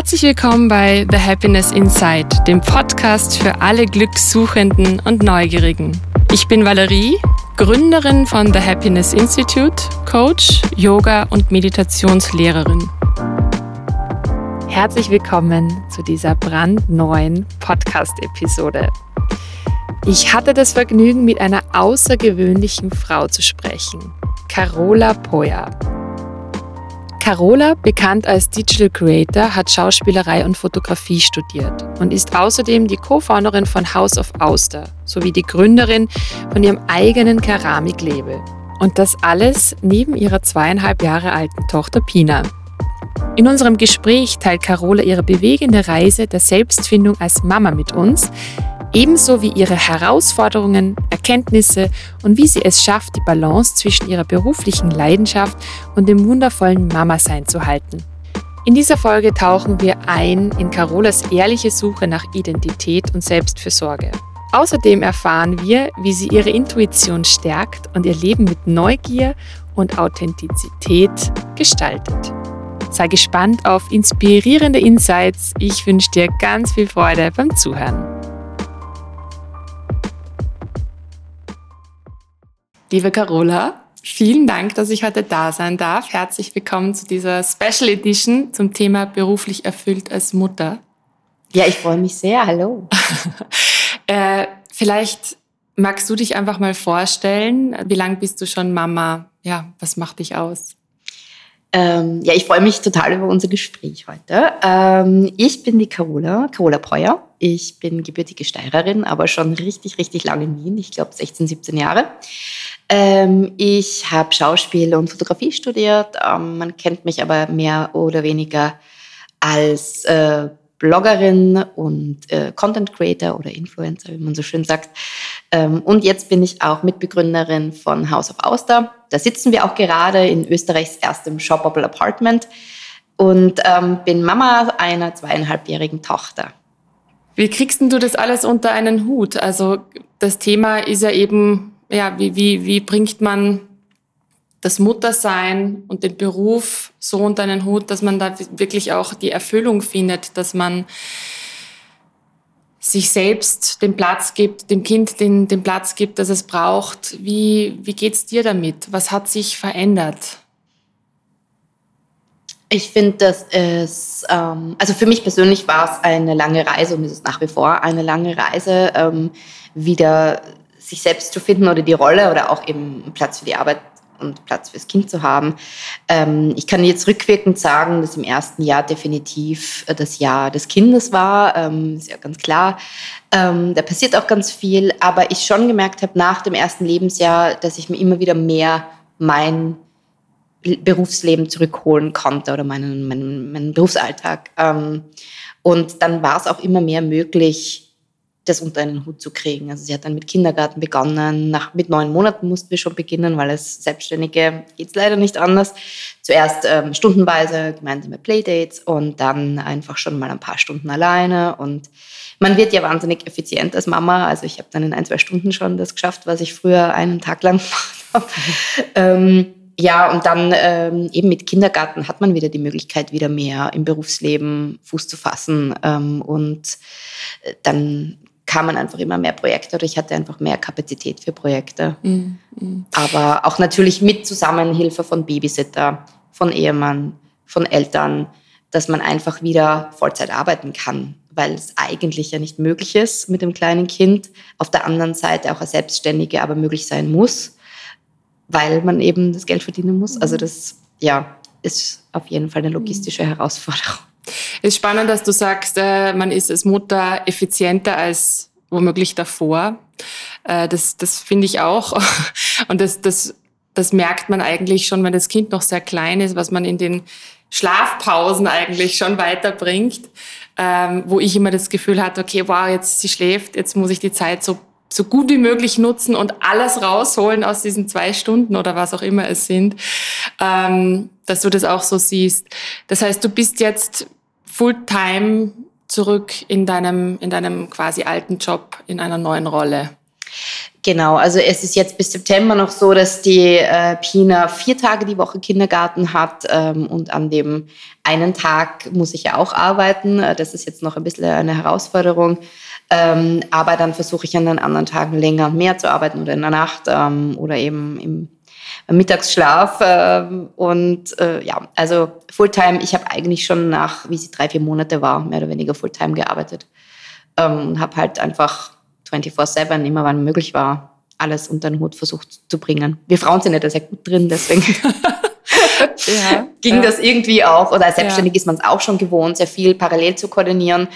Herzlich willkommen bei The Happiness Inside, dem Podcast für alle Glückssuchenden und Neugierigen. Ich bin Valerie, Gründerin von The Happiness Institute, Coach, Yoga und Meditationslehrerin. Herzlich willkommen zu dieser brandneuen Podcast-Episode. Ich hatte das Vergnügen, mit einer außergewöhnlichen Frau zu sprechen, Carola Poya. Carola, bekannt als Digital Creator, hat Schauspielerei und Fotografie studiert und ist außerdem die Co-Founderin von House of Auster sowie die Gründerin von ihrem eigenen Keramiklabel. Und das alles neben ihrer zweieinhalb Jahre alten Tochter Pina. In unserem Gespräch teilt Carola ihre bewegende Reise der Selbstfindung als Mama mit uns, ebenso wie ihre Herausforderungen, Erkenntnisse und wie sie es schafft, die Balance zwischen ihrer beruflichen Leidenschaft und dem wundervollen Mama-Sein zu halten. In dieser Folge tauchen wir ein in Carolas ehrliche Suche nach Identität und Selbstfürsorge. Außerdem erfahren wir, wie sie ihre Intuition stärkt und ihr Leben mit Neugier und Authentizität gestaltet. Sei gespannt auf inspirierende Insights. Ich wünsche dir ganz viel Freude beim Zuhören. Liebe Carola, vielen Dank, dass ich heute da sein darf. Herzlich willkommen zu dieser Special Edition zum Thema beruflich erfüllt als Mutter. Ja, ich freue mich sehr. Hallo. äh, vielleicht magst du dich einfach mal vorstellen. Wie lange bist du schon Mama? Ja, was macht dich aus? Ähm, ja, ich freue mich total über unser Gespräch heute. Ähm, ich bin die Carola, Carola Breuer. Ich bin gebürtige Steirerin, aber schon richtig, richtig lange in Wien. Ich glaube 16, 17 Jahre. Ähm, ich habe Schauspiel und Fotografie studiert. Ähm, man kennt mich aber mehr oder weniger als äh, Bloggerin und äh, Content Creator oder Influencer, wie man so schön sagt. Ähm, und jetzt bin ich auch Mitbegründerin von House of Auster. Da sitzen wir auch gerade in Österreichs erstem Shoppable Apartment und ähm, bin Mama einer zweieinhalbjährigen Tochter. Wie kriegst du das alles unter einen Hut? Also das Thema ist ja eben ja, wie, wie, wie bringt man das Muttersein und den Beruf so unter einen Hut, dass man da wirklich auch die Erfüllung findet, dass man sich selbst den Platz gibt, dem Kind den, den Platz gibt, das es braucht. Wie, wie geht's dir damit? Was hat sich verändert? Ich finde, dass es, ähm, also für mich persönlich war es eine lange Reise und ist es nach wie vor eine lange Reise, ähm, wieder sich selbst zu finden oder die Rolle oder auch eben Platz für die Arbeit und Platz fürs Kind zu haben. Ähm, ich kann jetzt rückwirkend sagen, dass im ersten Jahr definitiv äh, das Jahr des Kindes war, ähm, ist ja ganz klar. Ähm, da passiert auch ganz viel, aber ich schon gemerkt habe nach dem ersten Lebensjahr, dass ich mir immer wieder mehr mein Berufsleben zurückholen konnte oder meinen, meinen, meinen Berufsalltag. Und dann war es auch immer mehr möglich, das unter einen Hut zu kriegen. Also sie hat dann mit Kindergarten begonnen. Nach, mit neun Monaten mussten wir schon beginnen, weil als Selbstständige geht es leider nicht anders. Zuerst ähm, stundenweise gemeinsame Playdates und dann einfach schon mal ein paar Stunden alleine. Und man wird ja wahnsinnig effizient als Mama. Also ich habe dann in ein, zwei Stunden schon das geschafft, was ich früher einen Tag lang gemacht habe. ähm, ja, und dann ähm, eben mit Kindergarten hat man wieder die Möglichkeit, wieder mehr im Berufsleben Fuß zu fassen. Ähm, und äh, dann kamen einfach immer mehr Projekte oder ich hatte einfach mehr Kapazität für Projekte. Mhm. Aber auch natürlich mit Zusammenhilfe von Babysitter, von Ehemann, von Eltern, dass man einfach wieder Vollzeit arbeiten kann, weil es eigentlich ja nicht möglich ist mit dem kleinen Kind. Auf der anderen Seite auch als Selbstständige aber möglich sein muss, weil man eben das Geld verdienen muss. Also mhm. das, ja, ist auf jeden Fall eine logistische Herausforderung. Es ist spannend, dass du sagst, äh, man ist als Mutter effizienter als womöglich davor. Äh, das das finde ich auch. Und das, das, das merkt man eigentlich schon, wenn das Kind noch sehr klein ist, was man in den Schlafpausen eigentlich schon weiterbringt, ähm, wo ich immer das Gefühl hatte, okay, wow, jetzt sie schläft, jetzt muss ich die Zeit so so gut wie möglich nutzen und alles rausholen aus diesen zwei Stunden oder was auch immer es sind, ähm, dass du das auch so siehst. Das heißt, du bist jetzt Fulltime zurück in deinem, in deinem quasi alten Job, in einer neuen Rolle. Genau, also es ist jetzt bis September noch so, dass die äh, Pina vier Tage die Woche Kindergarten hat ähm, und an dem einen Tag muss ich ja auch arbeiten. Äh, das ist jetzt noch ein bisschen eine Herausforderung. Ähm, aber dann versuche ich an den anderen Tagen länger und mehr zu arbeiten oder in der Nacht ähm, oder eben im Mittagsschlaf. Äh, und äh, ja, also Fulltime, ich habe eigentlich schon nach, wie sie drei, vier Monate war, mehr oder weniger Fulltime gearbeitet. Ähm, und habe halt einfach 24-7, immer wann möglich war, alles unter den Hut versucht zu bringen. Wir Frauen sind ja da sehr gut drin, deswegen ja, ging ja. das irgendwie auch. Oder selbstständig ja. ist man es auch schon gewohnt, sehr viel parallel zu koordinieren.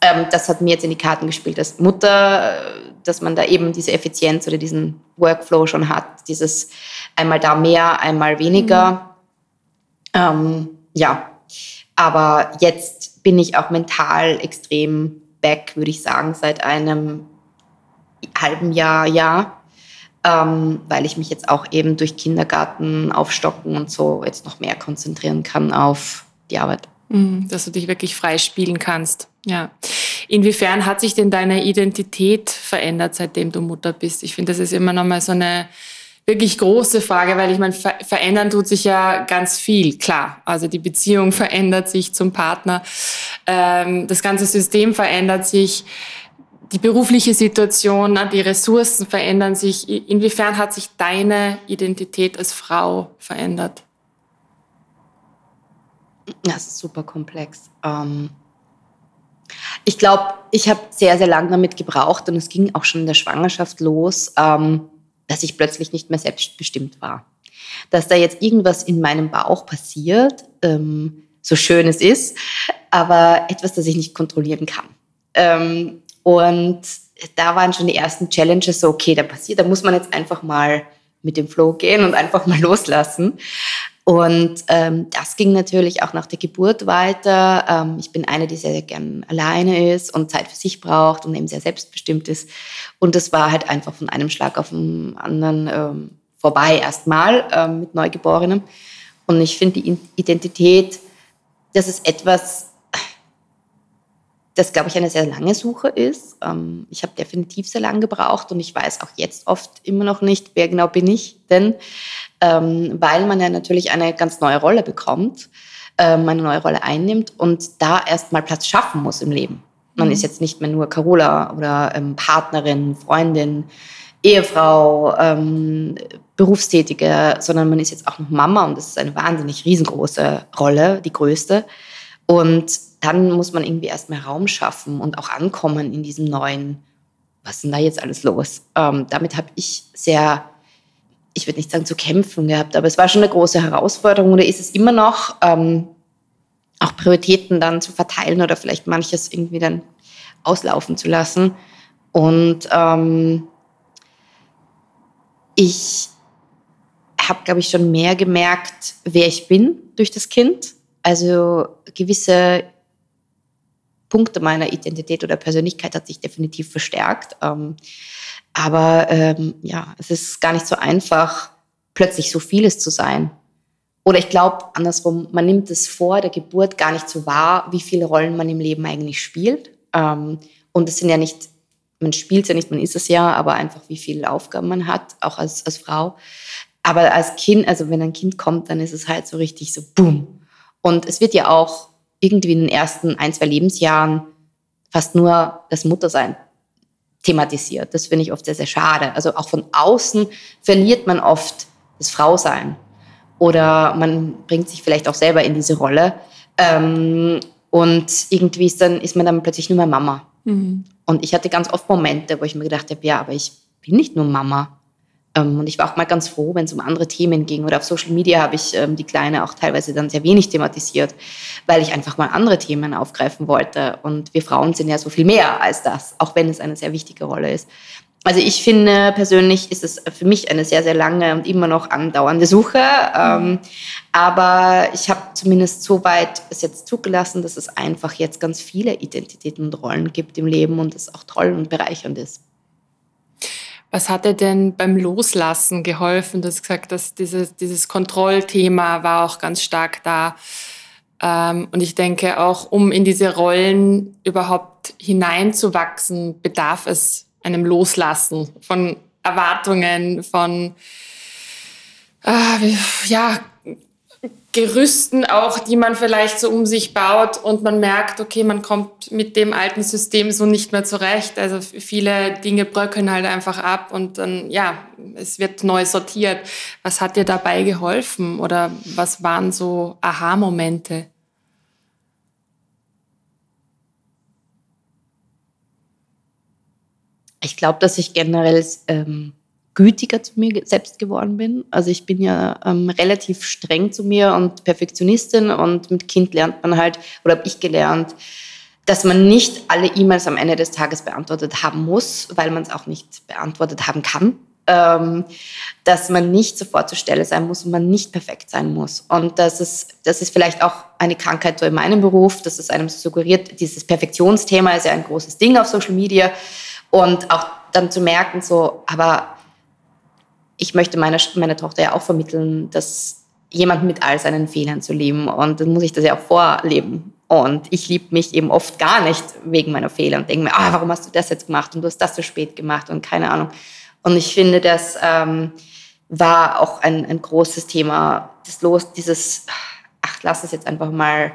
Ähm, das hat mir jetzt in die Karten gespielt als Mutter, dass man da eben diese Effizienz oder diesen Workflow schon hat. Dieses einmal da mehr, einmal weniger. Mhm. Ähm, ja, aber jetzt bin ich auch mental extrem back, würde ich sagen, seit einem halben Jahr, ja. Ähm, weil ich mich jetzt auch eben durch Kindergarten aufstocken und so jetzt noch mehr konzentrieren kann auf die Arbeit. Mhm, dass du dich wirklich frei spielen kannst. Ja. Inwiefern hat sich denn deine Identität verändert, seitdem du Mutter bist? Ich finde, das ist immer noch mal so eine wirklich große Frage, weil ich meine, ver verändern tut sich ja ganz viel, klar. Also die Beziehung verändert sich zum Partner, ähm, das ganze System verändert sich die berufliche Situation, ne, die Ressourcen verändern sich. Inwiefern hat sich deine Identität als Frau verändert? Das ist super komplex. Ähm, ich glaube, ich habe sehr, sehr lange damit gebraucht und es ging auch schon in der Schwangerschaft los, ähm, dass ich plötzlich nicht mehr selbstbestimmt war. Dass da jetzt irgendwas in meinem Bauch passiert, ähm, so schön es ist, aber etwas, das ich nicht kontrollieren kann. Und da waren schon die ersten Challenges so, okay, da passiert, da muss man jetzt einfach mal mit dem Flow gehen und einfach mal loslassen. Und ähm, das ging natürlich auch nach der Geburt weiter. Ähm, ich bin eine, die sehr, sehr gern alleine ist und Zeit für sich braucht und eben sehr selbstbestimmt ist. Und das war halt einfach von einem Schlag auf den anderen ähm, vorbei erstmal ähm, mit Neugeborenen. Und ich finde die Identität, das ist etwas, das, glaube ich, eine sehr lange Suche ist. Ähm, ich habe definitiv sehr lange gebraucht und ich weiß auch jetzt oft immer noch nicht, wer genau bin ich denn, ähm, weil man ja natürlich eine ganz neue Rolle bekommt, ähm, eine neue Rolle einnimmt und da erstmal Platz schaffen muss im Leben. Man mhm. ist jetzt nicht mehr nur Carola oder Partnerin, Freundin, Ehefrau, ähm, Berufstätige, sondern man ist jetzt auch noch Mama und das ist eine wahnsinnig riesengroße Rolle, die größte. Und dann muss man irgendwie erstmal Raum schaffen und auch ankommen in diesem neuen, was ist denn da jetzt alles los? Ähm, damit habe ich sehr, ich würde nicht sagen zu kämpfen gehabt, aber es war schon eine große Herausforderung oder ist es immer noch, ähm, auch Prioritäten dann zu verteilen oder vielleicht manches irgendwie dann auslaufen zu lassen. Und ähm, ich habe, glaube ich, schon mehr gemerkt, wer ich bin durch das Kind. Also gewisse Punkte meiner Identität oder Persönlichkeit hat sich definitiv verstärkt. Ähm, aber ähm, ja, es ist gar nicht so einfach, plötzlich so vieles zu sein. Oder ich glaube andersrum, man nimmt es vor der Geburt gar nicht so wahr, wie viele Rollen man im Leben eigentlich spielt. Ähm, und es sind ja nicht, man spielt es ja nicht, man ist es ja, aber einfach wie viele Aufgaben man hat, auch als, als Frau. Aber als Kind, also wenn ein Kind kommt, dann ist es halt so richtig so boom. Und es wird ja auch irgendwie in den ersten ein, zwei Lebensjahren fast nur das Muttersein thematisiert. Das finde ich oft sehr, sehr schade. Also auch von außen verliert man oft das Frausein. Oder man bringt sich vielleicht auch selber in diese Rolle. Ähm, und irgendwie ist, dann, ist man dann plötzlich nur mehr Mama. Mhm. Und ich hatte ganz oft Momente, wo ich mir gedacht habe, ja, aber ich bin nicht nur Mama. Ähm, und ich war auch mal ganz froh, wenn es um andere Themen ging. Oder auf Social Media habe ich ähm, die Kleine auch teilweise dann sehr wenig thematisiert, weil ich einfach mal andere Themen aufgreifen wollte. Und wir Frauen sind ja so viel mehr als das, auch wenn es eine sehr wichtige Rolle ist. Also ich finde persönlich ist es für mich eine sehr, sehr lange und immer noch andauernde Suche. Mhm. aber ich habe zumindest so weit es jetzt zugelassen, dass es einfach jetzt ganz viele Identitäten und Rollen gibt im Leben und es auch toll und bereichernd ist. Was hat dir denn beim Loslassen geholfen? Du hast gesagt, dass dieses, dieses Kontrollthema war auch ganz stark da. Ähm, und ich denke auch, um in diese Rollen überhaupt hineinzuwachsen, bedarf es einem Loslassen von Erwartungen, von äh, ja, Gerüsten auch, die man vielleicht so um sich baut und man merkt, okay, man kommt mit dem alten System so nicht mehr zurecht. Also viele Dinge bröckeln halt einfach ab und dann, ja, es wird neu sortiert. Was hat dir dabei geholfen oder was waren so Aha-Momente? Ich glaube, dass ich generell ähm, gütiger zu mir selbst geworden bin. Also ich bin ja ähm, relativ streng zu mir und Perfektionistin und mit Kind lernt man halt, oder habe ich gelernt, dass man nicht alle E-Mails am Ende des Tages beantwortet haben muss, weil man es auch nicht beantwortet haben kann. Ähm, dass man nicht sofort zur Stelle sein muss und man nicht perfekt sein muss. Und das ist, das ist vielleicht auch eine Krankheit so in meinem Beruf, dass es einem suggeriert, dieses Perfektionsthema ist ja ein großes Ding auf Social Media. Und auch dann zu merken, so, aber ich möchte meiner meine Tochter ja auch vermitteln, dass jemand mit all seinen Fehlern zu lieben. Und dann muss ich das ja auch vorleben. Und ich liebe mich eben oft gar nicht wegen meiner Fehler und denke mir, ah, warum hast du das jetzt gemacht und du hast das so spät gemacht und keine Ahnung. Und ich finde, das ähm, war auch ein, ein großes Thema, das Los, dieses, ach, lass es jetzt einfach mal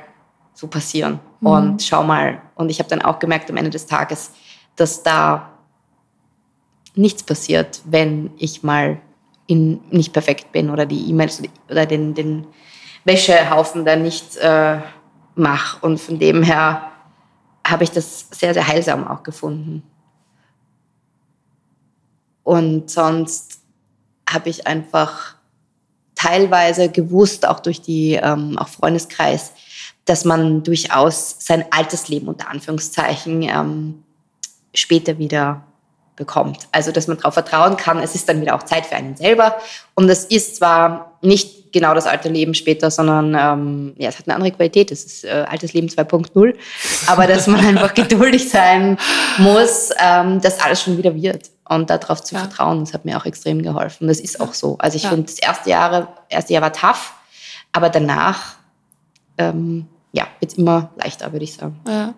so passieren mhm. und schau mal. Und ich habe dann auch gemerkt am Ende des Tages, dass da nichts passiert, wenn ich mal in, nicht perfekt bin oder die E-Mails oder den, den Wäschehaufen da nicht äh, mache. Und von dem her habe ich das sehr, sehr heilsam auch gefunden. Und sonst habe ich einfach teilweise gewusst, auch durch die ähm, auch Freundeskreis, dass man durchaus sein altes Leben unter Anführungszeichen ähm, später wieder bekommt. Also, dass man darauf vertrauen kann, es ist dann wieder auch Zeit für einen selber. Und es ist zwar nicht genau das alte Leben später, sondern ähm, ja, es hat eine andere Qualität. Es ist äh, altes Leben 2.0. Aber dass man einfach geduldig sein muss, ähm, dass alles schon wieder wird. Und darauf zu ja. vertrauen, das hat mir auch extrem geholfen. Das ist auch so. Also ich ja. finde, das erste Jahr, erste Jahr war tough, aber danach ähm, ja, wird es immer leichter, würde ich sagen. Ja.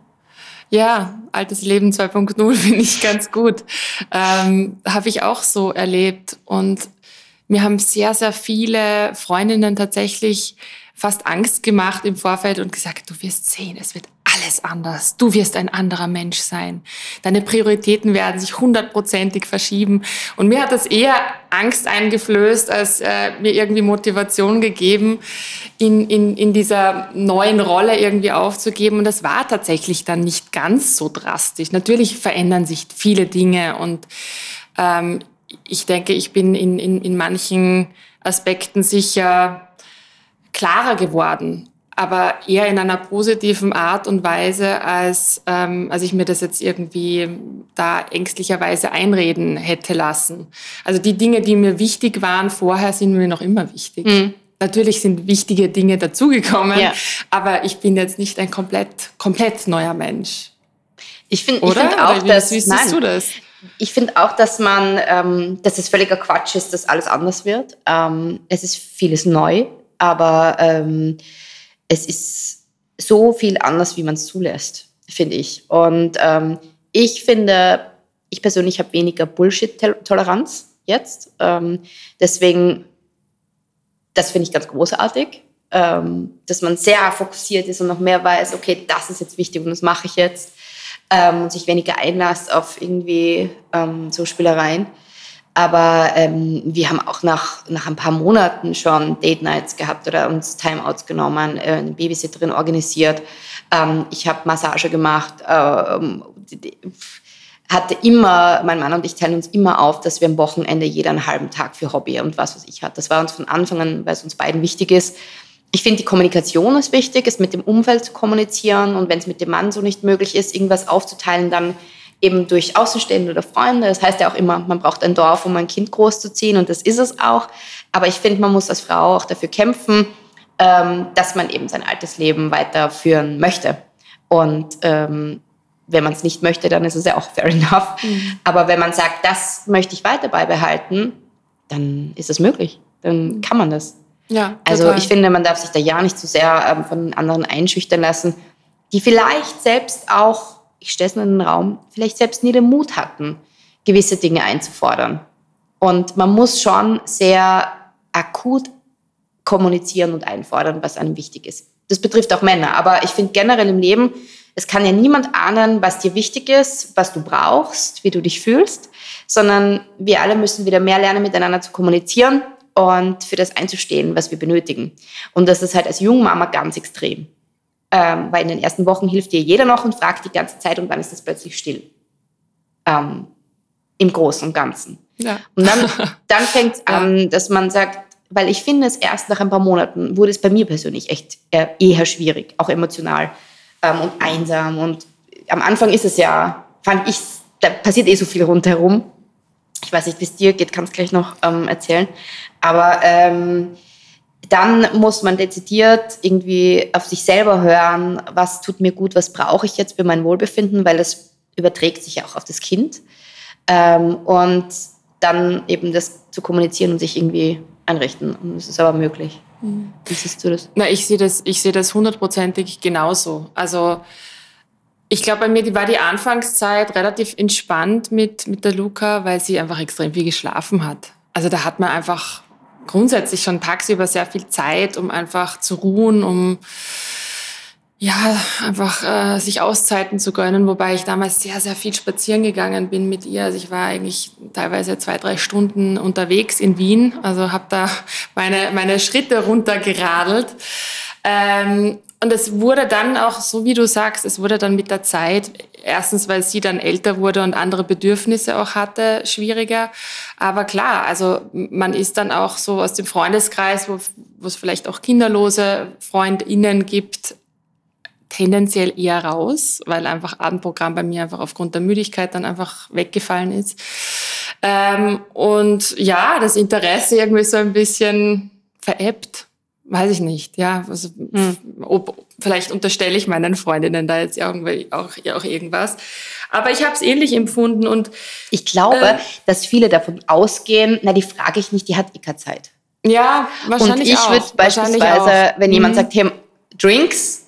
Ja, altes Leben 2.0 finde ich ganz gut. Ähm, Habe ich auch so erlebt. Und mir haben sehr, sehr viele Freundinnen tatsächlich fast Angst gemacht im Vorfeld und gesagt, du wirst sehen, es wird alles anders. Du wirst ein anderer Mensch sein. Deine Prioritäten werden sich hundertprozentig verschieben. Und mir hat das eher Angst eingeflößt, als äh, mir irgendwie Motivation gegeben, in, in, in dieser neuen Rolle irgendwie aufzugeben. Und das war tatsächlich dann nicht ganz so drastisch. Natürlich verändern sich viele Dinge und ähm, ich denke, ich bin in, in, in manchen Aspekten sicher klarer geworden aber eher in einer positiven Art und Weise, als, ähm, als ich mir das jetzt irgendwie da ängstlicherweise einreden hätte lassen. Also die Dinge, die mir wichtig waren vorher, sind mir noch immer wichtig. Mhm. Natürlich sind wichtige Dinge dazugekommen, ja. aber ich bin jetzt nicht ein komplett, komplett neuer Mensch. Ich finde find auch, wie, dass... Wie siehst nein, du das? Ich finde auch, dass man, ähm, dass es völliger Quatsch ist, dass alles anders wird. Ähm, es ist vieles neu, aber... Ähm, es ist so viel anders, wie man es zulässt, finde ich. Und ähm, ich finde, ich persönlich habe weniger Bullshit-Toleranz jetzt. Ähm, deswegen, das finde ich ganz großartig, ähm, dass man sehr fokussiert ist und noch mehr weiß, okay, das ist jetzt wichtig und das mache ich jetzt. Ähm, und sich weniger einlasst auf irgendwie ähm, so Spielereien. Aber ähm, wir haben auch nach, nach ein paar Monaten schon Date Nights gehabt oder uns Timeouts genommen, äh, eine Babysitterin organisiert. Ähm, ich habe Massage gemacht. Ähm, hatte immer, mein Mann und ich teilen uns immer auf, dass wir am Wochenende jeder einen halben Tag für Hobby und was was ich hat. Das war uns von Anfang an, weil es uns beiden wichtig ist. Ich finde, die Kommunikation ist wichtig, es mit dem Umfeld zu kommunizieren und wenn es mit dem Mann so nicht möglich ist, irgendwas aufzuteilen, dann eben durch Außenstehende oder Freunde. Das heißt ja auch immer, man braucht ein Dorf, um ein Kind großzuziehen und das ist es auch. Aber ich finde, man muss als Frau auch dafür kämpfen, ähm, dass man eben sein altes Leben weiterführen möchte. Und ähm, wenn man es nicht möchte, dann ist es ja auch fair enough. Mhm. Aber wenn man sagt, das möchte ich weiter beibehalten, dann ist es möglich. Dann kann man das. Ja, also ich finde, man darf sich da ja nicht zu sehr ähm, von anderen einschüchtern lassen, die vielleicht selbst auch ich stelle es nur in den Raum, vielleicht selbst nie den Mut hatten, gewisse Dinge einzufordern. Und man muss schon sehr akut kommunizieren und einfordern, was einem wichtig ist. Das betrifft auch Männer, aber ich finde generell im Leben, es kann ja niemand ahnen, was dir wichtig ist, was du brauchst, wie du dich fühlst, sondern wir alle müssen wieder mehr lernen, miteinander zu kommunizieren und für das einzustehen, was wir benötigen. Und das ist halt als Jungmama ganz extrem. Ähm, weil in den ersten Wochen hilft dir jeder noch und fragt die ganze Zeit und dann ist es plötzlich still. Ähm, Im Großen und Ganzen. Ja. Und dann, dann fängt es an, ja. dass man sagt, weil ich finde es erst nach ein paar Monaten wurde es bei mir persönlich echt eher schwierig, auch emotional ähm, und einsam. Und am Anfang ist es ja, fand ich, da passiert eh so viel rundherum. Ich weiß nicht, wie es dir geht, kannst gleich noch ähm, erzählen. Aber ähm, dann muss man dezidiert irgendwie auf sich selber hören, was tut mir gut, was brauche ich jetzt für mein Wohlbefinden, weil das überträgt sich ja auch auf das Kind. Ähm, und dann eben das zu kommunizieren und sich irgendwie einrichten. Und es ist aber möglich. Mhm. Wie siehst du das? Na, ich sehe das, ich sehe das hundertprozentig genauso. Also ich glaube, bei mir war die Anfangszeit relativ entspannt mit, mit der Luca, weil sie einfach extrem viel geschlafen hat. Also da hat man einfach grundsätzlich schon tagsüber sehr viel Zeit, um einfach zu ruhen, um ja, einfach äh, sich Auszeiten zu gönnen, wobei ich damals sehr, sehr viel spazieren gegangen bin mit ihr. Also ich war eigentlich teilweise zwei, drei Stunden unterwegs in Wien, also habe da meine, meine Schritte runtergeradelt. Ähm, und es wurde dann auch, so wie du sagst, es wurde dann mit der Zeit, erstens, weil sie dann älter wurde und andere Bedürfnisse auch hatte, schwieriger. Aber klar, also man ist dann auch so aus dem Freundeskreis, wo, wo es vielleicht auch kinderlose FreundInnen gibt, tendenziell eher raus, weil einfach Abendprogramm bei mir einfach aufgrund der Müdigkeit dann einfach weggefallen ist. Ähm, und ja, das Interesse irgendwie so ein bisschen veräppt. Weiß ich nicht, ja. Also, hm. ob, vielleicht unterstelle ich meinen Freundinnen da jetzt irgendwie auch, auch irgendwas. Aber ich habe es ähnlich empfunden und ich glaube, äh, dass viele davon ausgehen, na, die frage ich nicht, die hat eh keine Zeit. Ja, wahrscheinlich Und ich würde beispielsweise, wenn jemand hm. sagt, hey, Drinks,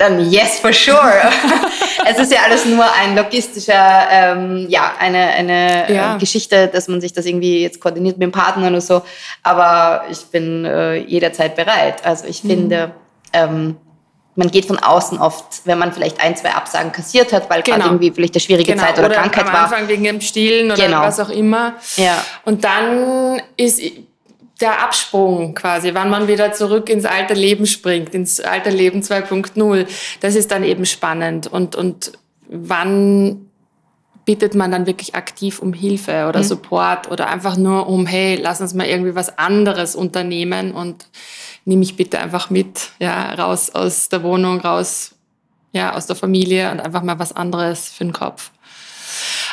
dann yes, for sure. es ist ja alles nur ein logistischer, ähm, ja, eine, eine ja. Äh, Geschichte, dass man sich das irgendwie jetzt koordiniert mit dem Partner oder so. Aber ich bin äh, jederzeit bereit. Also ich mhm. finde, ähm, man geht von außen oft, wenn man vielleicht ein, zwei Absagen kassiert hat, weil genau. gerade irgendwie vielleicht eine schwierige genau. Zeit oder, oder Krankheit war. Am Anfang wegen dem Stillen oder genau. was auch immer. Ja. Und dann ist der Absprung quasi, wann man wieder zurück ins alte Leben springt, ins alte Leben 2.0, das ist dann eben spannend. Und, und wann bittet man dann wirklich aktiv um Hilfe oder mhm. Support oder einfach nur um, hey, lass uns mal irgendwie was anderes unternehmen und nimm mich bitte einfach mit, ja, raus aus der Wohnung, raus, ja, aus der Familie und einfach mal was anderes für den Kopf.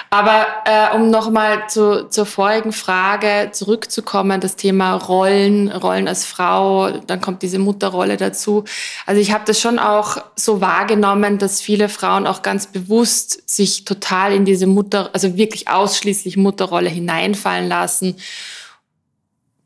Aber äh, um nochmal zu, zur vorigen Frage zurückzukommen, das Thema Rollen, Rollen als Frau, dann kommt diese Mutterrolle dazu. Also ich habe das schon auch so wahrgenommen, dass viele Frauen auch ganz bewusst sich total in diese Mutter, also wirklich ausschließlich Mutterrolle hineinfallen lassen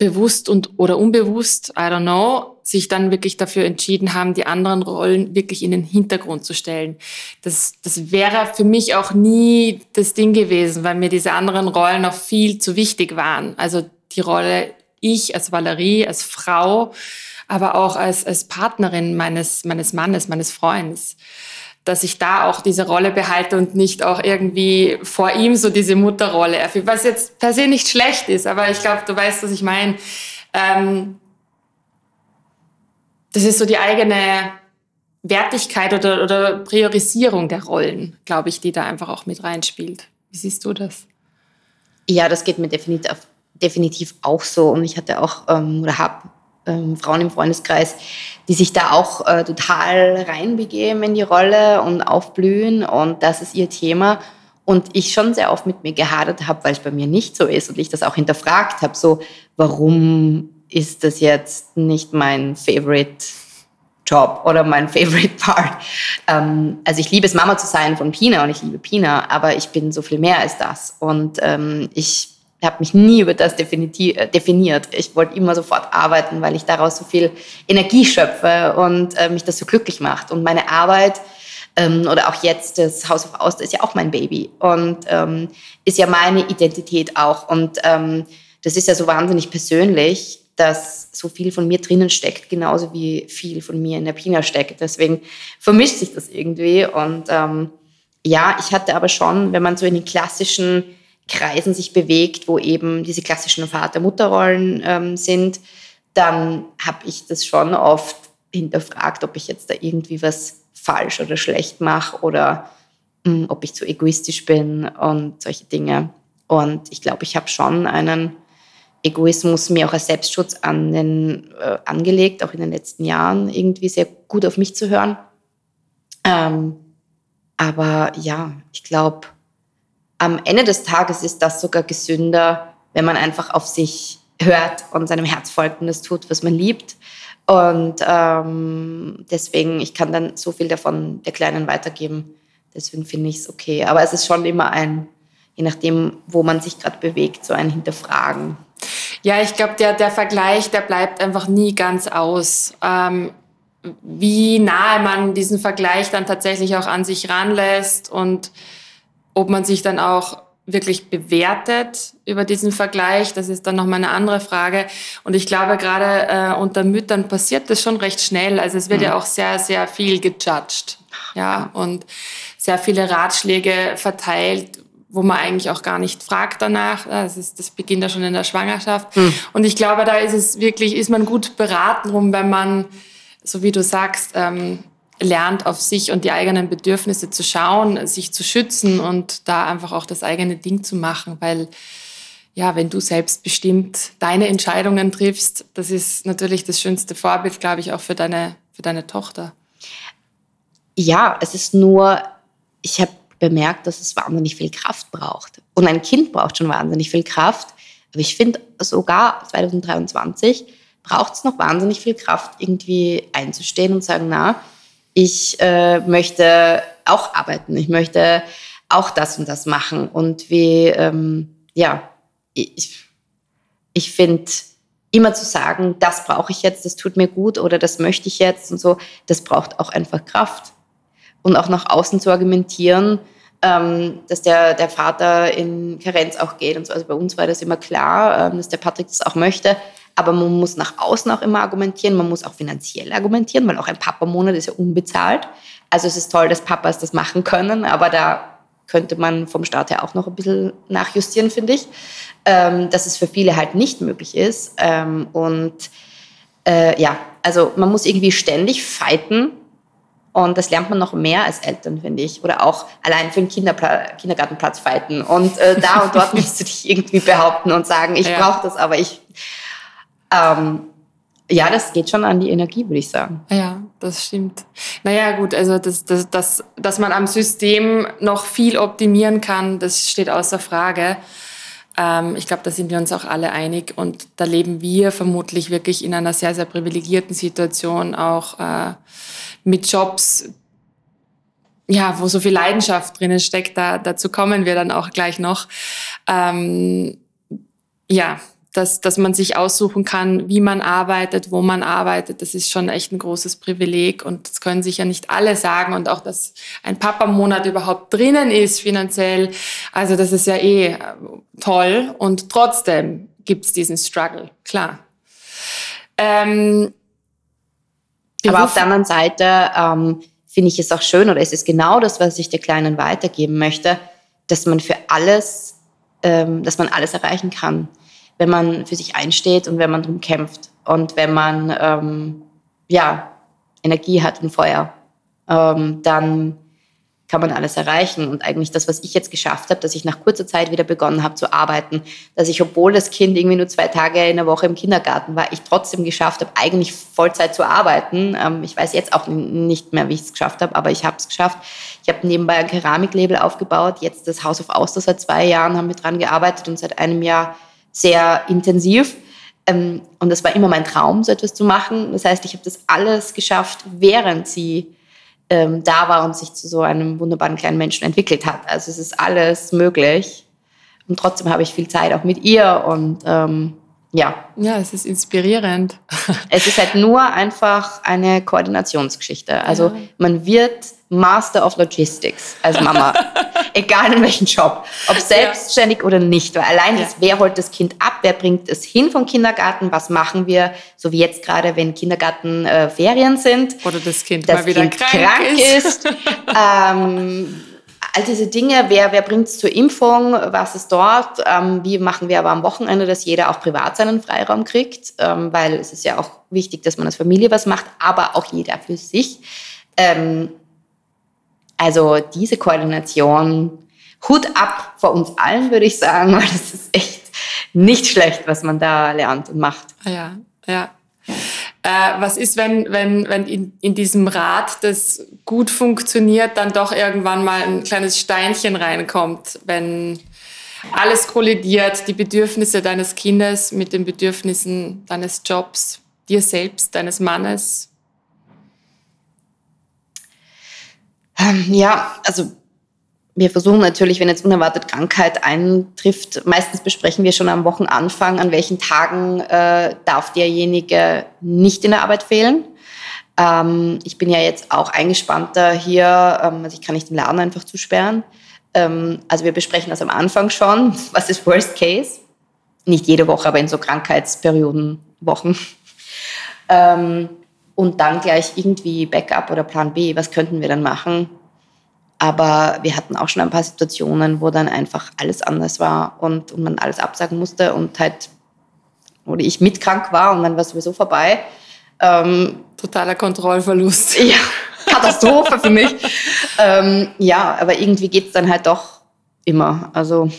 bewusst und oder unbewusst, I don't know, sich dann wirklich dafür entschieden haben, die anderen Rollen wirklich in den Hintergrund zu stellen. Das, das wäre für mich auch nie das Ding gewesen, weil mir diese anderen Rollen noch viel zu wichtig waren. Also die Rolle ich als Valerie, als Frau, aber auch als, als Partnerin meines, meines Mannes, meines Freundes dass ich da auch diese Rolle behalte und nicht auch irgendwie vor ihm so diese Mutterrolle erfülle. Was jetzt per se nicht schlecht ist, aber ich glaube, du weißt, was ich meine. Ähm, das ist so die eigene Wertigkeit oder, oder Priorisierung der Rollen, glaube ich, die da einfach auch mit reinspielt. Wie siehst du das? Ja, das geht mir definitiv, definitiv auch so. Und ich hatte auch ähm, oder habe ähm, Frauen im Freundeskreis, die sich da auch äh, total reinbegeben in die Rolle und aufblühen und das ist ihr Thema. Und ich schon sehr oft mit mir gehadert habe, weil es bei mir nicht so ist und ich das auch hinterfragt habe, so warum ist das jetzt nicht mein Favorite Job oder mein Favorite Part. Ähm, also ich liebe es, Mama zu sein von Pina und ich liebe Pina, aber ich bin so viel mehr als das. Und ähm, ich habe mich nie über das äh, definiert. Ich wollte immer sofort arbeiten, weil ich daraus so viel Energie schöpfe und äh, mich das so glücklich macht. Und meine Arbeit Ähm, oder auch jetzt, das Haus of Auster ist ja auch mein Baby und ähm, ist ja meine Identität auch. Und ähm, das ist ja so wahnsinnig persönlich, dass so viel von mir drinnen steckt, genauso wie viel von mir in der Pina steckt. Deswegen vermischt sich das irgendwie. Und ähm, ja, ich hatte aber schon, wenn man so in den klassischen Kreisen sich bewegt, wo eben diese klassischen Vater-Mutter-Rollen ähm, sind, dann habe ich das schon oft hinterfragt, ob ich jetzt da irgendwie was falsch oder schlecht mache oder mh, hm, ob ich zu egoistisch bin und solche Dinge. Und ich glaube, ich habe schon einen Egoismus mir auch als Selbstschutz an den, äh, angelegt, auch in den letzten Jahren irgendwie sehr gut auf mich zu hören. Ähm, aber ja, ich glaube, am Ende des Tages ist das sogar gesünder, wenn man einfach auf sich hört und seinem Herz folgt und das tut, was man liebt. Und ähm, deswegen, ich kann dann so viel davon der Kleinen weitergeben. Deswegen finde ich es okay. Aber es ist schon immer ein, je nachdem, wo man sich gerade bewegt, so ein Hinterfragen. Ja, ich glaube, der, der Vergleich, der bleibt einfach nie ganz aus. Ähm, wie nahe man diesen Vergleich dann tatsächlich auch an sich ranlässt und ob man sich dann auch wirklich bewertet über diesen Vergleich, das ist dann nochmal eine andere Frage. Und ich glaube, gerade äh, unter Müttern passiert das schon recht schnell. Also es wird mhm. ja auch sehr, sehr viel gejudged. Ja, und sehr viele Ratschläge verteilt, wo man eigentlich auch gar nicht fragt danach. Das, ist, das beginnt ja schon in der Schwangerschaft. Mhm. Und ich glaube, da ist es wirklich, ist man gut beraten rum, wenn man, so wie du sagst, ähm, lernt, auf sich und die eigenen Bedürfnisse zu schauen, sich zu schützen und da einfach auch das eigene Ding zu machen, weil ja, wenn du selbstbestimmt deine Entscheidungen triffst, das ist natürlich das schönste Vorbild, glaube ich, auch für deine, für deine Tochter. Ja, es ist nur, ich habe bemerkt, dass es wahnsinnig viel Kraft braucht. Und ein Kind braucht schon wahnsinnig viel Kraft. Aber ich finde, sogar 2023 braucht es noch wahnsinnig viel Kraft, irgendwie einzustehen und sagen, na, ich äh, möchte auch arbeiten, ich möchte auch das und das machen. Und wie, ähm, ja, ich, ich finde, immer zu sagen, das brauche ich jetzt, das tut mir gut oder das möchte ich jetzt und so, das braucht auch einfach Kraft. Und auch nach außen zu argumentieren, ähm, dass der, der Vater in Karenz auch geht und so. Also bei uns war das immer klar, ähm, dass der Patrick das auch möchte. Aber man muss nach außen auch immer argumentieren, man muss auch finanziell argumentieren, weil auch ein Papa-Monat ist ja unbezahlt. Also es ist toll, dass Papas das machen können, aber da könnte man vom Staat her auch noch ein bisschen nachjustieren, finde ich, ähm, dass es für viele halt nicht möglich ist. Ähm, und äh, ja, also man muss irgendwie ständig fighten und das lernt man noch mehr als Eltern, finde ich. Oder auch allein für den Kindergartenplatz fighten. Und äh, da und dort musst du dich irgendwie behaupten und sagen, ich ja. brauche das, aber ich ähm, ja, das geht schon an die Energie, würde ich sagen. Ja, das stimmt. Naja, gut, also das, das, das, dass man am System noch viel optimieren kann, das steht außer Frage. Ähm, ich glaube, da sind wir uns auch alle einig und da leben wir vermutlich wirklich in einer sehr, sehr privilegierten Situation, auch äh, mit Jobs, ja, wo so viel Leidenschaft drinnen steckt. Da, dazu kommen wir dann auch gleich noch. Ähm, ja, dass, dass man sich aussuchen kann, wie man arbeitet, wo man arbeitet, das ist schon echt ein großes Privileg. Und das können sich ja nicht alle sagen. Und auch, dass ein Papa-Monat überhaupt drinnen ist finanziell, also das ist ja eh äh, toll. Und trotzdem gibt's diesen Struggle, klar. Ähm, Aber auf der anderen Seite ähm, finde ich es auch schön oder es ist genau das, was ich der Kleinen weitergeben möchte, dass man für alles, ähm, dass man alles erreichen kann wenn man für sich einsteht und wenn man darum kämpft und wenn man ähm, ja, Energie hat und Feuer, ähm, dann kann man alles erreichen. Und eigentlich das, was ich jetzt geschafft habe, dass ich nach kurzer Zeit wieder begonnen habe zu arbeiten, dass ich, obwohl das Kind irgendwie nur zwei Tage in der Woche im Kindergarten war, ich trotzdem geschafft habe, eigentlich Vollzeit zu arbeiten. Ähm, ich weiß jetzt auch nicht mehr, wie ich es geschafft habe, aber ich habe es geschafft. Ich habe nebenbei ein Keramiklabel aufgebaut, jetzt das Haus of Auster seit zwei Jahren haben wir dran gearbeitet und seit einem Jahr sehr intensiv. Ähm, und das war immer mein Traum, so etwas zu machen. Das heißt, ich habe das alles geschafft, während sie ähm, da war und sich zu so einem wunderbaren kleinen Menschen entwickelt hat. Also es ist alles möglich. Und trotzdem habe ich viel Zeit auch mit ihr und ähm, ja. Ja, es ist inspirierend. Es ist halt nur einfach eine Koordinationsgeschichte. Also Ja. man wird Master of Logistics als Mama. Egal in welchem Job. Ob selbstständig oder nicht. Weil allein Ja. das, wer holt das Kind ab, wer bringt es hin vom Kindergarten, was machen wir, so wie jetzt gerade, wenn Kindergarten äh, Ferien sind Oder das Kind das mal wieder kind krank, krank, ist. ist. ähm, all diese Dinge, wer, wer bringt es zur Impfung, was ist dort, ähm, wie machen wir aber am Wochenende, dass jeder auch privat seinen Freiraum kriegt, ähm, weil es ist ja auch wichtig, dass man als Familie was macht, aber auch jeder für sich. Ähm, also diese Koordination, Hut ab vor uns allen, würde ich sagen, weil das ist echt nicht schlecht, was man da lernt und macht. Ja, ja. Äh, was ist, wenn, wenn, wenn in, in diesem Rad, das gut funktioniert, dann doch irgendwann mal ein kleines Steinchen reinkommt, wenn alles kollidiert, die Bedürfnisse deines Kindes mit den Bedürfnissen deines Jobs, dir selbst, deines Mannes? Ja, also wir versuchen natürlich, wenn jetzt unerwartet Krankheit eintrifft, meistens besprechen wir schon am Wochenanfang, an welchen Tagen äh, darf derjenige nicht in der Arbeit fehlen. Ähm, ich bin ja jetzt auch eingespannter hier, ähm, also ich kann nicht den Laden einfach zusperren. Ähm, also wir besprechen das am Anfang schon, was ist Worst Case. Nicht jede Woche, aber in so Krankheitsperioden, Wochen. Und dann gleich irgendwie Backup oder Plan B, was könnten wir dann machen? Aber wir hatten auch schon ein paar Situationen, wo dann einfach alles anders war und, und man alles absagen musste und halt, oder ich mitkrank war und dann war es sowieso vorbei. Ähm, Totaler Kontrollverlust. ja, Katastrophe für mich. Ähm, ja, aber irgendwie geht es dann halt doch immer. Also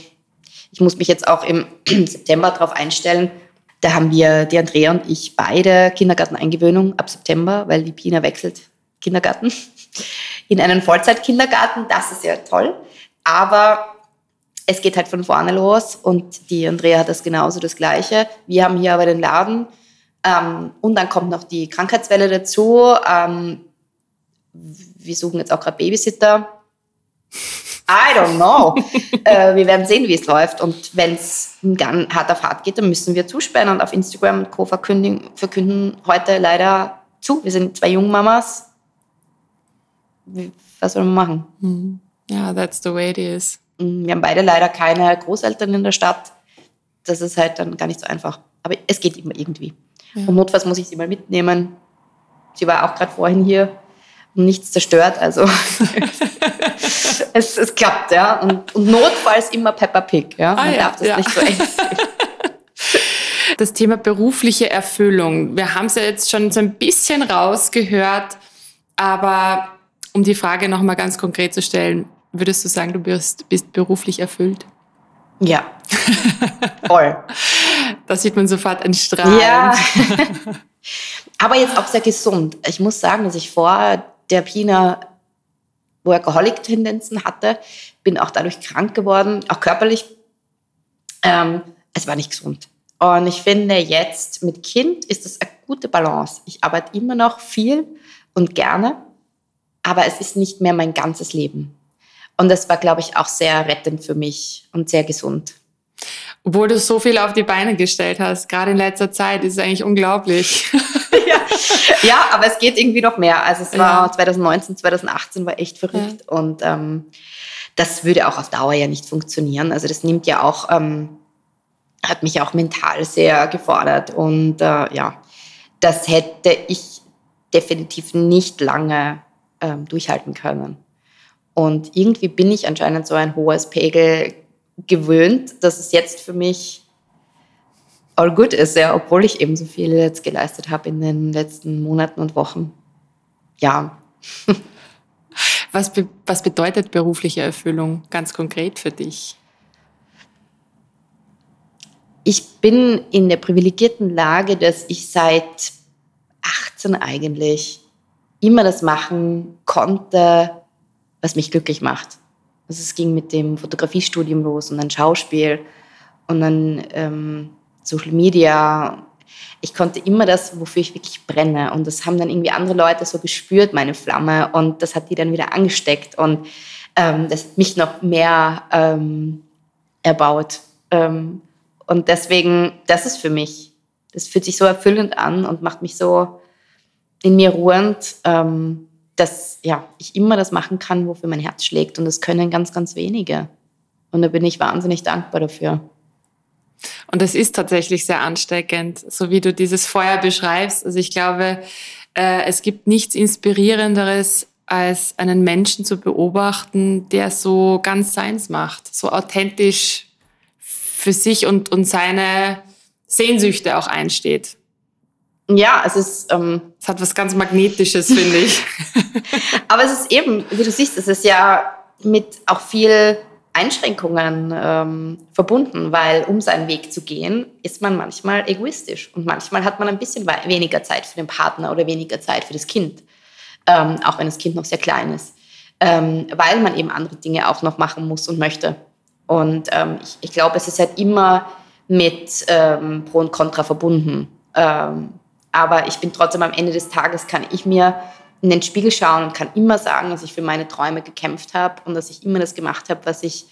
ich muss mich jetzt auch im September darauf einstellen. Da haben wir, die Andrea und ich, beide Kindergarteneingewöhnung ab September, weil die Pina wechselt Kindergarten in einen Vollzeitkindergarten. Das ist ja toll. Aber es geht halt von vorne los und die Andrea hat das genauso das Gleiche. Wir haben hier aber den Laden ähm, und dann kommt noch die Krankheitswelle dazu. Ähm, wir suchen jetzt auch gerade Babysitter. I don't know. äh, wir werden sehen, wie es läuft. Und wenn es hart auf hart geht, dann müssen wir zusperren und auf Instagram und Co. verkünden, verkünden heute leider zu. Wir sind zwei Jungmamas. Was soll man machen? Ja, that's the way it is. Mm, Wir haben beide leider keine Großeltern in der Stadt. Das ist halt dann gar nicht so einfach. Aber es geht immer irgendwie. Und notfalls muss ich sie mal mitnehmen. Sie war auch gerade vorhin hier und nichts zerstört. Also es, es klappt, ja. Und, und notfalls immer Peppa Pig, ja. Man Ah ja, darf das ja. nicht so eng sehen. Das Thema berufliche Erfüllung. Wir haben es ja jetzt schon so ein bisschen rausgehört, aber um die Frage nochmal ganz konkret zu stellen, würdest du sagen, du bist, bist beruflich erfüllt? Ja, voll. Da sieht man sofort ein Strahlen. Ja. Aber jetzt auch sehr gesund. Ich muss sagen, dass ich vor der Pina Workaholic-Tendenzen hatte, bin auch dadurch krank geworden, auch körperlich. Ähm, es war nicht gesund. Und ich finde, jetzt mit Kind ist das eine gute Balance. Ich arbeite immer noch viel und gerne, aber es ist nicht mehr mein ganzes Leben. Und das war, glaube ich, auch sehr rettend für mich und sehr gesund. Obwohl du so viel auf die Beine gestellt hast, gerade in letzter Zeit, ist es eigentlich unglaublich. ja. ja, aber es geht irgendwie noch mehr. Also es war Ja. 2019, 2018 war echt verrückt und ähm, das würde auch auf Dauer ja nicht funktionieren. Also das nimmt ja auch, ähm, hat mich auch mental sehr gefordert und äh, ja, das hätte ich definitiv nicht lange ähm, durchhalten können. Und irgendwie bin ich anscheinend so ein hohes Pegel gewöhnt, dass es jetzt für mich all good ist, ja, obwohl ich eben so viel jetzt geleistet habe in den letzten Monaten und Wochen. Ja, Was, be was bedeutet berufliche Erfüllung ganz konkret für dich? ich bin in der privilegierten Lage, dass ich seit 18 eigentlich immer das machen konnte, was mich glücklich macht. Also es ging mit dem Fotografiestudium los und dann Schauspiel und dann ähm, Social Media. Ich konnte immer das, wofür ich wirklich brenne. Und das haben dann irgendwie andere Leute so gespürt, meine Flamme. Und das hat die dann wieder angesteckt. Und ähm, das hat mich noch mehr ähm, erbaut. Ähm, Und deswegen, das ist für mich, das fühlt sich so erfüllend an und macht mich so in mir ruhend, ähm, dass ja, ich immer das machen kann, wofür mein Herz schlägt. Und das können ganz, ganz wenige. Und da bin ich wahnsinnig dankbar dafür. Und es ist tatsächlich sehr ansteckend, so wie du dieses Feuer beschreibst. Also ich glaube, äh, es gibt nichts Inspirierenderes, als einen Menschen zu beobachten, der so ganz seins macht, so authentisch für sich und, und seine Sehnsüchte auch einsteht. Ja, es ist. Ähm, es hat was ganz Magnetisches, finde ich. Aber es ist eben, wie du siehst, es ist ja mit auch viel Einschränkungen ähm, verbunden, weil um seinen Weg zu gehen, ist man manchmal egoistisch und manchmal hat man ein bisschen weniger Zeit für den Partner oder weniger Zeit für das Kind, ähm, auch wenn das Kind noch sehr klein ist, ähm, weil man eben andere Dinge auch noch machen muss und möchte. Und ähm, ich, ich glaube, es ist halt immer mit ähm, Pro und Contra verbunden. Ähm, aber ich bin trotzdem am Ende des Tages, kann ich mir in den Spiegel schauen und kann immer sagen, dass ich für meine Träume gekämpft habe und dass ich immer das gemacht habe, was ich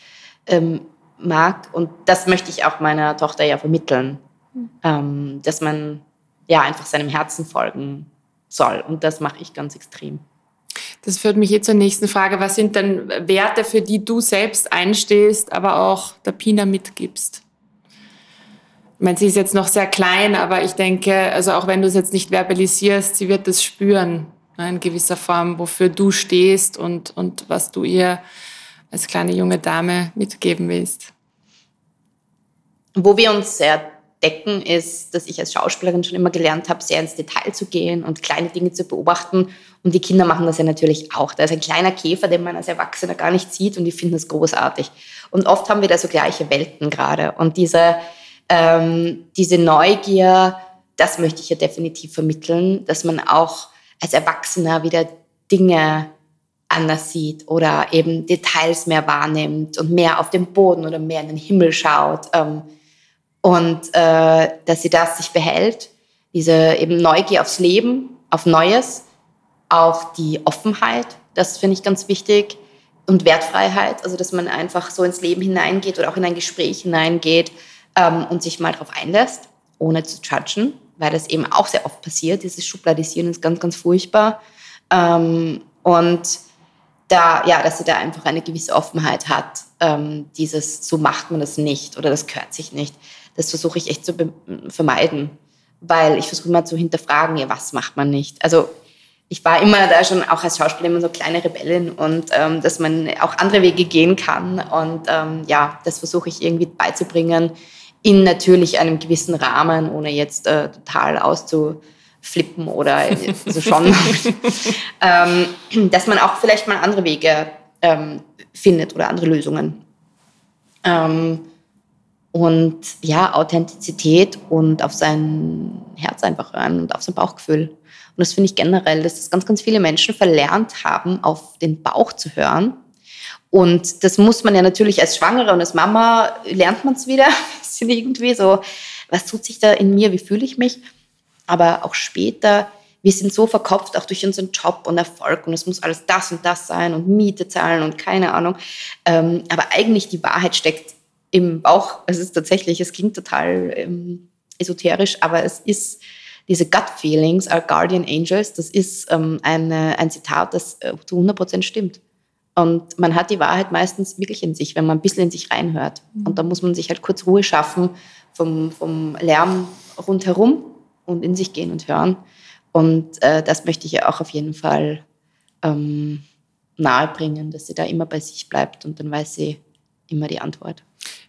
ähm, mag. Und das möchte ich auch meiner Tochter ja vermitteln, mhm. ähm, dass man ja einfach seinem Herzen folgen soll. Und das mache ich ganz extrem. Das führt mich jetzt zur nächsten Frage. Was sind denn Werte, für die du selbst einstehst, aber auch der Pina mitgibst? Ich meine, sie ist jetzt noch sehr klein, aber ich denke, also auch wenn du es jetzt nicht verbalisierst, sie wird es spüren, ne, in gewisser Form, wofür du stehst und, und was du ihr als kleine junge Dame mitgeben willst. Wo wir uns sehr decken, ist, dass ich als Schauspielerin schon immer gelernt habe, sehr ins Detail zu gehen und kleine Dinge zu beobachten. Und die Kinder machen das ja natürlich auch. Da ist ein kleiner Käfer, den man als Erwachsener gar nicht sieht und die finden das großartig. Und oft haben wir da so gleiche Welten gerade. Und diese, ähm, diese Neugier, das möchte ich ja definitiv vermitteln, dass man auch als Erwachsener wieder Dinge anders sieht oder eben Details mehr wahrnimmt und mehr auf den Boden oder mehr in den Himmel schaut. Ähm, und äh, dass sie das sich behält, diese eben Neugier aufs Leben, auf Neues, auch die Offenheit, das finde ich ganz wichtig und Wertfreiheit, also dass man einfach so ins Leben hineingeht oder auch in ein Gespräch hineingeht ähm, und sich mal darauf einlässt, ohne zu judgen, weil das eben auch sehr oft passiert. Dieses Schubladisieren ist ganz, ganz furchtbar. Ähm, und da, ja, dass sie da einfach eine gewisse Offenheit hat, ähm, dieses, so macht man das nicht oder das gehört sich nicht. Das versuche ich echt zu vermeiden, weil ich versuche immer zu hinterfragen, ja, was macht man nicht? Also ich war immer da schon auch als Schauspielerin immer so kleine Rebellin und ähm, dass man auch andere Wege gehen kann und ähm, ja, das versuche ich irgendwie beizubringen in natürlich einem gewissen Rahmen, ohne jetzt äh, total auszuflippen oder also schon, ähm, dass man auch vielleicht mal andere Wege ähm, findet oder andere Lösungen. Ähm, und ja, Authentizität und auf sein Herz einfach hören und auf sein Bauchgefühl. Und das finde ich generell, dass das ganz, ganz viele Menschen verlernt haben, auf den Bauch zu hören. Und das muss man ja natürlich als Schwangere und als Mama lernt man es wieder irgendwie so, was tut sich da in mir, wie fühle ich mich? Aber auch später, wir sind so verkopft, auch durch unseren Job und Erfolg und es muss alles das und das sein und Miete zahlen und keine Ahnung. Ähm, aber eigentlich die Wahrheit steckt im Bauch. Es ist tatsächlich, es klingt total ähm, esoterisch, aber es ist diese Gut Feelings are Guardian Angels. Das ist ähm, eine, ein Zitat, das äh, zu 100 Prozent stimmt. Und man hat die Wahrheit meistens wirklich in sich, wenn man ein bisschen in sich reinhört. Mhm. Und da muss man sich halt kurz Ruhe schaffen vom, vom Lärm rundherum und in sich gehen und hören. Und äh, das möchte ich ja auch auf jeden Fall ähm, nahebringen, dass sie da immer bei sich bleibt und dann weiß sie immer die Antwort.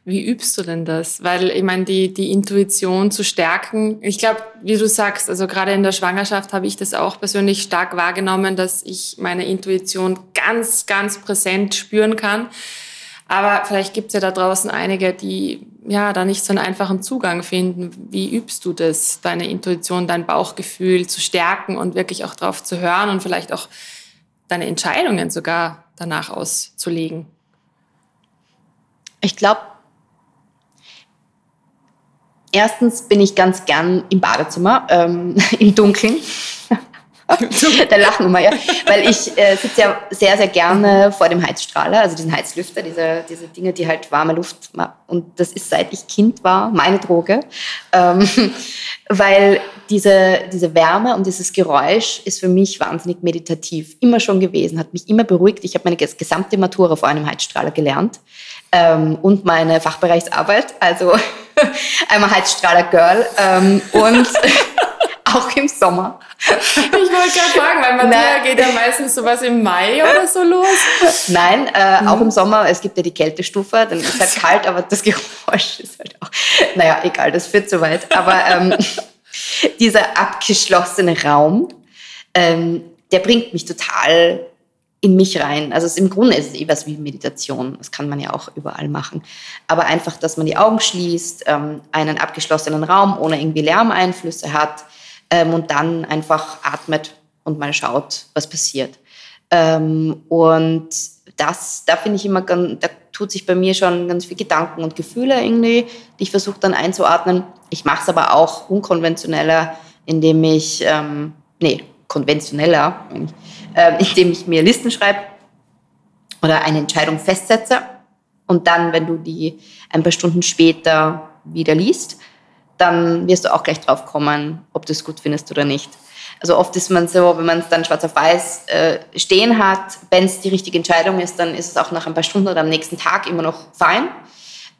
Wie übst du denn das? Weil ich meine, die, die Intuition zu stärken, ich glaube, wie du sagst, also gerade in der Schwangerschaft habe ich das auch persönlich stark wahrgenommen, dass ich meine Intuition ganz, ganz präsent spüren kann. Aber vielleicht gibt es ja da draußen einige, die ja da nicht so einen einfachen Zugang finden. Wie übst du das, deine Intuition, dein Bauchgefühl zu stärken und wirklich auch drauf zu hören und vielleicht auch deine Entscheidungen sogar danach auszulegen? Ich glaube, erstens bin ich ganz gern im Badezimmer, ähm, im Dunkeln. da lachen immer, ja. Weil ich äh, sitze ja sehr, sehr gerne vor dem Heizstrahler, also diesen Heizlüfter, diese, diese Dinge, die halt warme Luft machen. Und das ist seit ich Kind war meine Droge. Ähm, weil diese, diese Wärme und dieses Geräusch ist für mich wahnsinnig meditativ. Immer schon gewesen, hat mich immer beruhigt. Ich habe meine gesamte Matura vor einem Heizstrahler gelernt. Ähm, und meine Fachbereichsarbeit, also einmal Heizstrahler Girl ähm, und auch im Sommer. Ich wollte gerade fragen, weil Matthias geht ja meistens sowas im Mai oder so los. Nein, äh, mhm. auch im Sommer. Es gibt ja die Kältestufe, dann ist halt kalt, aber das Geräusch ist halt auch. Naja, egal, das führt zu weit. Aber ähm, dieser abgeschlossene Raum, ähm, der bringt mich total in mich rein. Also im Grunde ist es eh was wie Meditation. Das kann man ja auch überall machen. Aber einfach, dass man die Augen schließt, ähm, einen abgeschlossenen Raum ohne irgendwie Lärmeinflüsse hat ähm, und dann einfach atmet und mal schaut, was passiert. Ähm, und das, da finde ich immer, da tut sich bei mir schon ganz viel Gedanken und Gefühle irgendwie, die ich versuche dann einzuordnen. Ich mache es aber auch unkonventioneller, indem ich, ähm, nee, konventioneller, äh, indem ich mir Listen schreibe oder eine Entscheidung festsetze und dann, wenn du die ein paar Stunden später wieder liest, dann wirst du auch gleich drauf kommen, ob du es gut findest oder nicht. Also oft ist man so, wenn man es dann schwarz auf weiß äh, stehen hat, wenn es die richtige Entscheidung ist, dann ist es auch nach ein paar Stunden oder am nächsten Tag immer noch fein.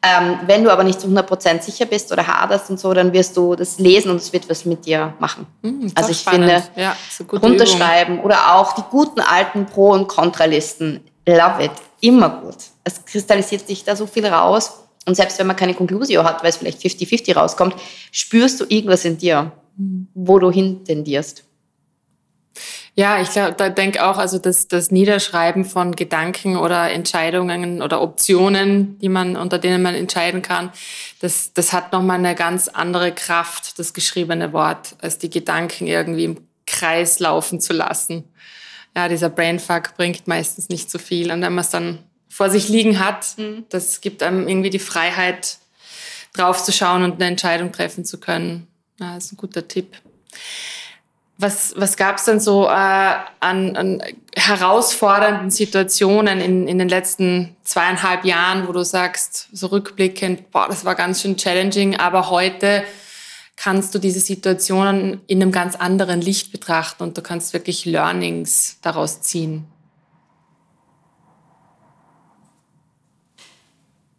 Ähm, wenn du aber nicht zu 100% sicher bist oder haderst und so, dann wirst du das lesen und es wird was mit dir machen. Mhm, also ich spannend. finde, ja, runterschreiben Übung. oder auch die guten alten Pro- und Kontralisten, love it, immer gut. Es kristallisiert sich da so viel raus und selbst wenn man keine Konklusio hat, weil es vielleicht 50-50 rauskommt, spürst du irgendwas in dir, mhm. wo du hin tendierst. Ja, ich glaube, da denke auch, also das, das Niederschreiben von Gedanken oder Entscheidungen oder Optionen, die man, unter denen man entscheiden kann, das, das hat nochmal eine ganz andere Kraft, das geschriebene Wort, als die Gedanken irgendwie im Kreis laufen zu lassen. Ja, dieser Brainfuck bringt meistens nicht so viel. Und wenn man es dann vor sich liegen hat. Mhm. Das gibt einem irgendwie die Freiheit, draufzuschauen und eine Entscheidung treffen zu können. Ja, das ist ein guter Tipp. Was, was gab es denn so äh, an, an, herausfordernden Situationen in, in den letzten zweieinhalb Jahren, wo du sagst, so rückblickend, boah, das war ganz schön challenging, aber heute kannst du diese Situationen in einem ganz anderen Licht betrachten und du kannst wirklich Learnings daraus ziehen?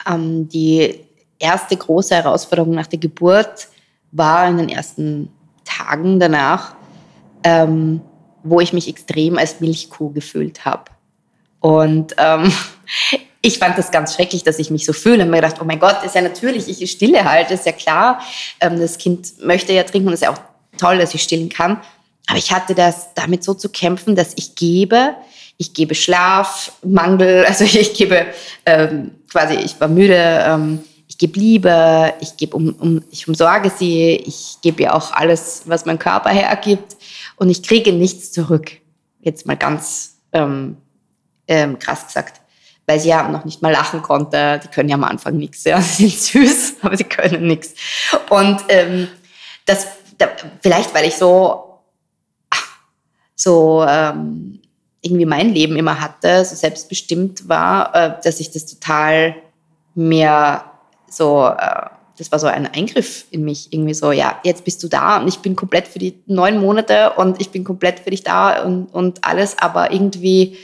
Ähm, die erste große Herausforderung nach der Geburt war in den ersten Tagen danach, ähm, wo ich mich extrem als Milchkuh gefühlt habe. Und ähm, ich fand das ganz schrecklich, dass ich mich so fühle. Und mir gedacht, oh mein Gott, ist ja natürlich, ich stille halt, ist ja klar. Ähm, das Kind möchte ja trinken und ist ja auch toll, dass ich stillen kann. Aber ich hatte das damit so zu kämpfen, dass ich gebe, ich gebe Schlaf, Mangel, also ich gebe ähm, quasi, ich war müde, ähm, ich gebe Liebe, ich gebe um, um, ich umsorge sie, ich gebe ihr auch alles, was mein Körper hergibt und ich kriege nichts zurück. Jetzt mal ganz ähm, ähm, krass gesagt. Weil sie ja noch nicht mal lachen konnte. Die können ja am Anfang nichts. Ja. Sie sind süß, aber sie können nichts. Und ähm, das, da, vielleicht, weil ich so, so ähm, irgendwie mein Leben immer hatte, so selbstbestimmt war, äh, dass ich das total mehr so, äh, das war so ein Eingriff in mich, irgendwie so, ja, jetzt bist du da und ich bin komplett für die neun Monate und ich bin komplett für dich da und, und alles, aber irgendwie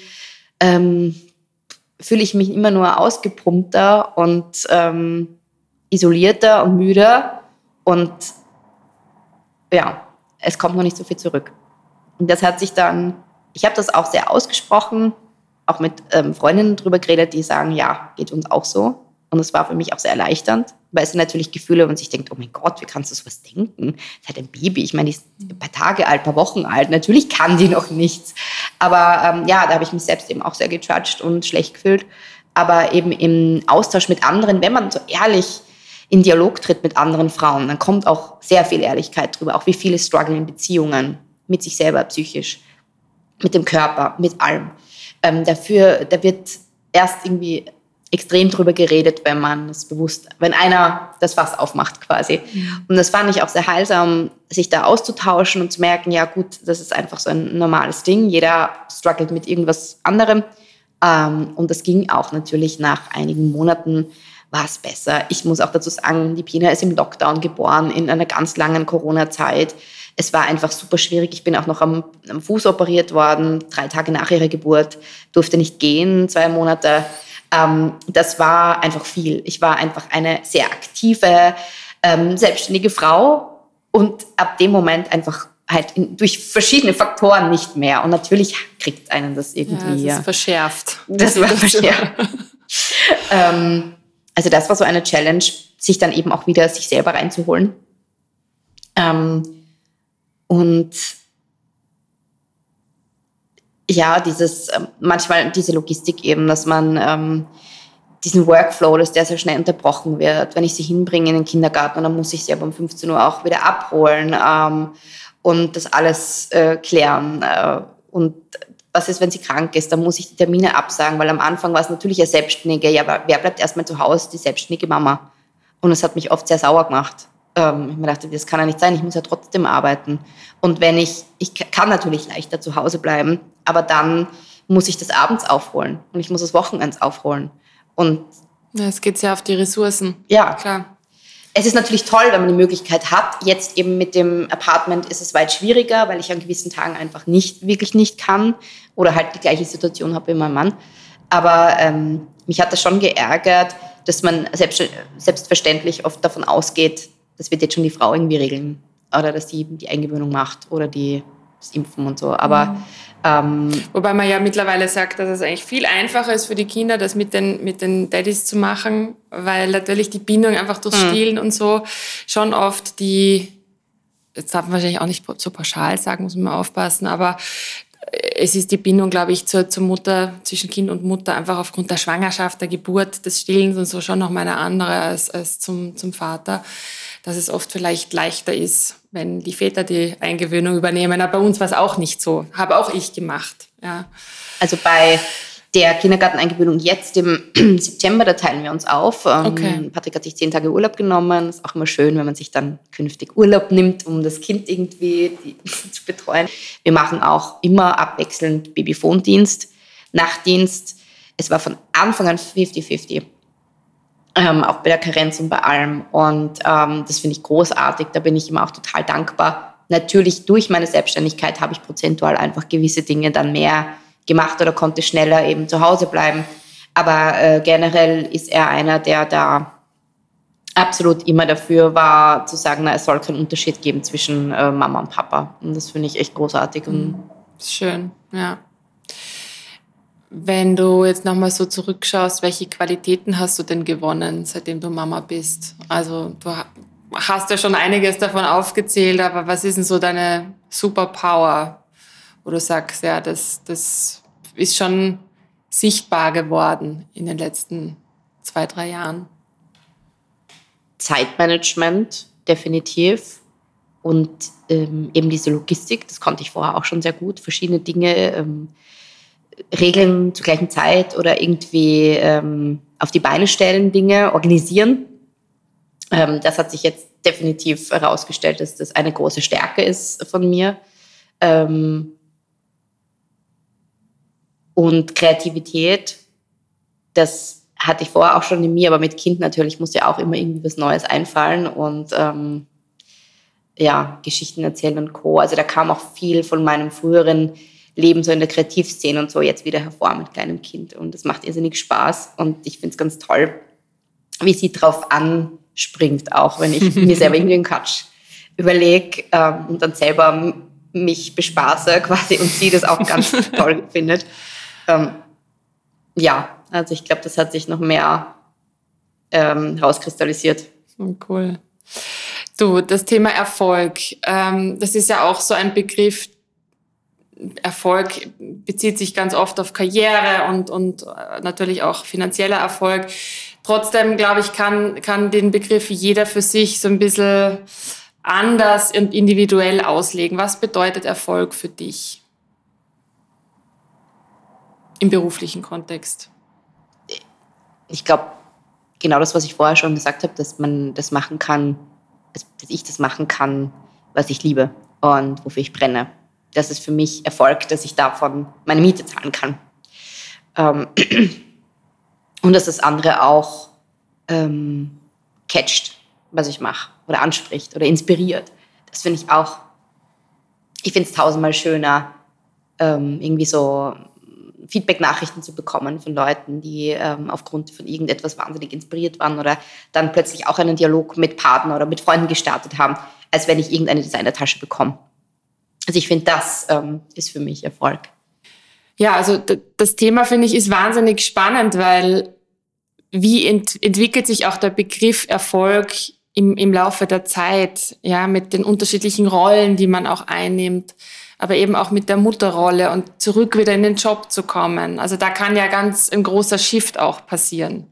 ähm, fühle ich mich immer nur ausgepumpter und ähm, isolierter und müder und ja, es kommt noch nicht so viel zurück. Und das hat sich dann ich habe das auch sehr ausgesprochen, auch mit ähm, Freundinnen drüber geredet, die sagen, ja, geht uns auch so. Und es war für mich auch sehr erleichternd, weil es natürlich Gefühle, man sich denkt, oh mein Gott, wie kannst du sowas denken? Das ist halt ein Baby. Ich meine, die ist ein paar Tage alt, ein paar Wochen alt. Natürlich kann die noch nichts. Aber ähm, ja, da habe ich mich selbst eben auch sehr gejudged und schlecht gefühlt. Aber eben im Austausch mit anderen, wenn man so ehrlich in Dialog tritt mit anderen Frauen, dann kommt auch sehr viel Ehrlichkeit drüber, auch wie viele strugglen in Beziehungen mit sich selber psychisch mit dem Körper, mit allem. Ähm, dafür, da wird erst irgendwie extrem drüber geredet, wenn man es bewusst, wenn einer das Fass aufmacht quasi. Und das fand ich auch sehr heilsam, sich da auszutauschen und zu merken, ja gut, das ist einfach so ein normales Ding. Jeder struggelt mit irgendwas anderem. Ähm, und das ging auch natürlich nach einigen Monaten war es besser. Ich muss auch dazu sagen, die Pina ist im Lockdown geboren, in einer ganz langen Corona-Zeit. Es war einfach super schwierig. Ich bin auch noch am, am Fuß operiert worden, drei Tage nach ihrer Geburt, durfte nicht gehen, zwei Monate. Ähm, das war einfach viel. Ich war einfach eine sehr aktive, ähm, selbstständige Frau und ab dem Moment einfach halt in, durch verschiedene Faktoren nicht mehr. Und natürlich kriegt einen das irgendwie. Ja, das ist verschärft. Das war verschärft. ähm, also das war so eine Challenge, sich dann eben auch wieder sich selber reinzuholen. Ähm, und ja, dieses, ähm, manchmal diese Logistik eben, dass man ähm, diesen Workflow, dass der sehr schnell unterbrochen wird. Wenn ich sie hinbringe in den Kindergarten, dann muss ich sie aber um 15 Uhr auch wieder abholen ähm, und das alles äh, klären. Äh, und was ist, wenn sie krank ist? Dann muss ich die Termine absagen, weil am Anfang war es natürlich eine Selbstständige. Ja, wer bleibt erstmal zu Hause? Die selbstständige Mama. Und das hat mich oft sehr sauer gemacht. Ähm, ich mir dachte, das kann ja nicht sein, ich muss ja trotzdem arbeiten. Und wenn ich, ich kann natürlich leichter zu Hause bleiben, aber dann muss ich das abends aufholen und ich muss das Wochenends aufholen. Und ja, es geht sehr auf die Ressourcen. Ja, klar. Es ist natürlich toll, wenn man die Möglichkeit hat. Jetzt eben mit dem Apartment ist es weit schwieriger, weil ich an gewissen Tagen einfach nicht, wirklich nicht kann oder halt die gleiche Situation habe wie mein Mann. Aber ähm, mich hat das schon geärgert, dass man selbst, selbstverständlich oft davon ausgeht, das wird jetzt schon die Frau irgendwie regeln oder dass die die Eingewöhnung macht oder die, das Impfen und so. Aber mhm. ähm, Wobei man ja mittlerweile sagt, dass es eigentlich viel einfacher ist für die Kinder, das mit den, mit den Daddys zu machen, weil natürlich die Bindung einfach durchs mhm. Stillen und so schon oft die, jetzt darf man wahrscheinlich auch nicht so pauschal sagen, muss man aufpassen, aber es ist die Bindung, glaube ich, zur, zur Mutter, zwischen Kind und Mutter, einfach aufgrund der Schwangerschaft, der Geburt, des Stillens und so schon noch mal eine andere als, als zum, zum Vater dass es oft vielleicht leichter ist, wenn die Väter die Eingewöhnung übernehmen. Aber bei uns war es auch nicht so. Habe auch ich gemacht. Ja. Also bei der Kindergarteneingewöhnung jetzt im September, da teilen wir uns auf. Ähm, okay. Patrick hat sich zehn Tage Urlaub genommen. Ist auch immer schön, wenn man sich dann künftig Urlaub nimmt, um das Kind irgendwie zu betreuen. Wir machen auch immer abwechselnd Babyphonedienst, Nachtdienst. Es war von Anfang an 50-50 ähm, auch bei der Karenz und bei allem. Und ähm, das finde ich großartig. Da bin ich immer auch total dankbar. Natürlich durch meine Selbstständigkeit habe ich prozentual einfach gewisse Dinge dann mehr gemacht oder konnte schneller eben zu Hause bleiben. Aber äh, generell ist er einer, der da absolut immer dafür war, zu sagen, na, es soll keinen Unterschied geben zwischen äh, Mama und Papa. Und das finde ich echt großartig. Und Schön, ja. Wenn du jetzt nochmal so zurückschaust, welche Qualitäten hast du denn gewonnen, seitdem du Mama bist? Also du hast ja schon einiges davon aufgezählt, aber was ist denn so deine Superpower, wo du sagst, ja, das, das ist schon sichtbar geworden in den letzten zwei, drei Jahren? Zeitmanagement, definitiv. Und ähm, eben diese Logistik, das konnte ich vorher auch schon sehr gut. Verschiedene Dinge ähm, regeln zur gleichen Zeit oder irgendwie ähm, auf die Beine stellen, Dinge organisieren. Ähm, das hat sich jetzt definitiv herausgestellt, dass das eine große Stärke ist von mir. Ähm, und Kreativität, das hatte ich vorher auch schon in mir, aber mit Kind natürlich muss ja auch immer irgendwie was Neues einfallen und ähm, ja, Geschichten erzählen und Co. Also da kam auch viel von meinem früheren Leben so in der Kreativszene und so jetzt wieder hervor mit kleinem Kind. Und das macht irrsinnig Spaß und ich finde es ganz toll, wie sie drauf anspringt, auch wenn ich mir selber irgendwie einen Quatsch überlege ähm, und dann selber mich bespaße quasi und sie das auch ganz toll findet. Ähm, ja, also ich glaube, das hat sich noch mehr ähm, rauskristallisiert. Cool. Du, das Thema Erfolg, ähm, das ist ja auch so ein Begriff, Erfolg bezieht sich ganz oft auf Karriere und, und äh, natürlich auch finanzieller Erfolg. Trotzdem, glaube ich, kann, kann den Begriff jeder für sich so ein bisschen anders und individuell auslegen. Was bedeutet Erfolg für dich im beruflichen Kontext? ich glaube, genau das, was ich vorher schon gesagt habe, dass man das machen kann, dass ich das machen kann, was ich liebe und wofür ich brenne. Das ist für mich Erfolg, dass ich davon meine Miete zahlen kann. Ähm, und dass das andere auch ähm, catcht, was ich mache oder anspricht oder inspiriert. Das finde ich auch, ich finde es tausendmal schöner, ähm, irgendwie so Feedback-Nachrichten zu bekommen von Leuten, die ähm, aufgrund von irgendetwas wahnsinnig inspiriert waren oder dann plötzlich auch einen Dialog mit Partnern oder mit Freunden gestartet haben, als wenn ich irgendeine Designertasche bekomme. Also ich finde, das ähm, ist für mich Erfolg. Ja, also das Thema finde ich ist wahnsinnig spannend, weil wie ent entwickelt sich auch der Begriff Erfolg im, im Laufe der Zeit, ja, mit den unterschiedlichen Rollen, die man auch einnimmt, aber eben auch mit der Mutterrolle und zurück wieder in den Job zu kommen. Also da kann ja ganz ein großer Shift auch passieren.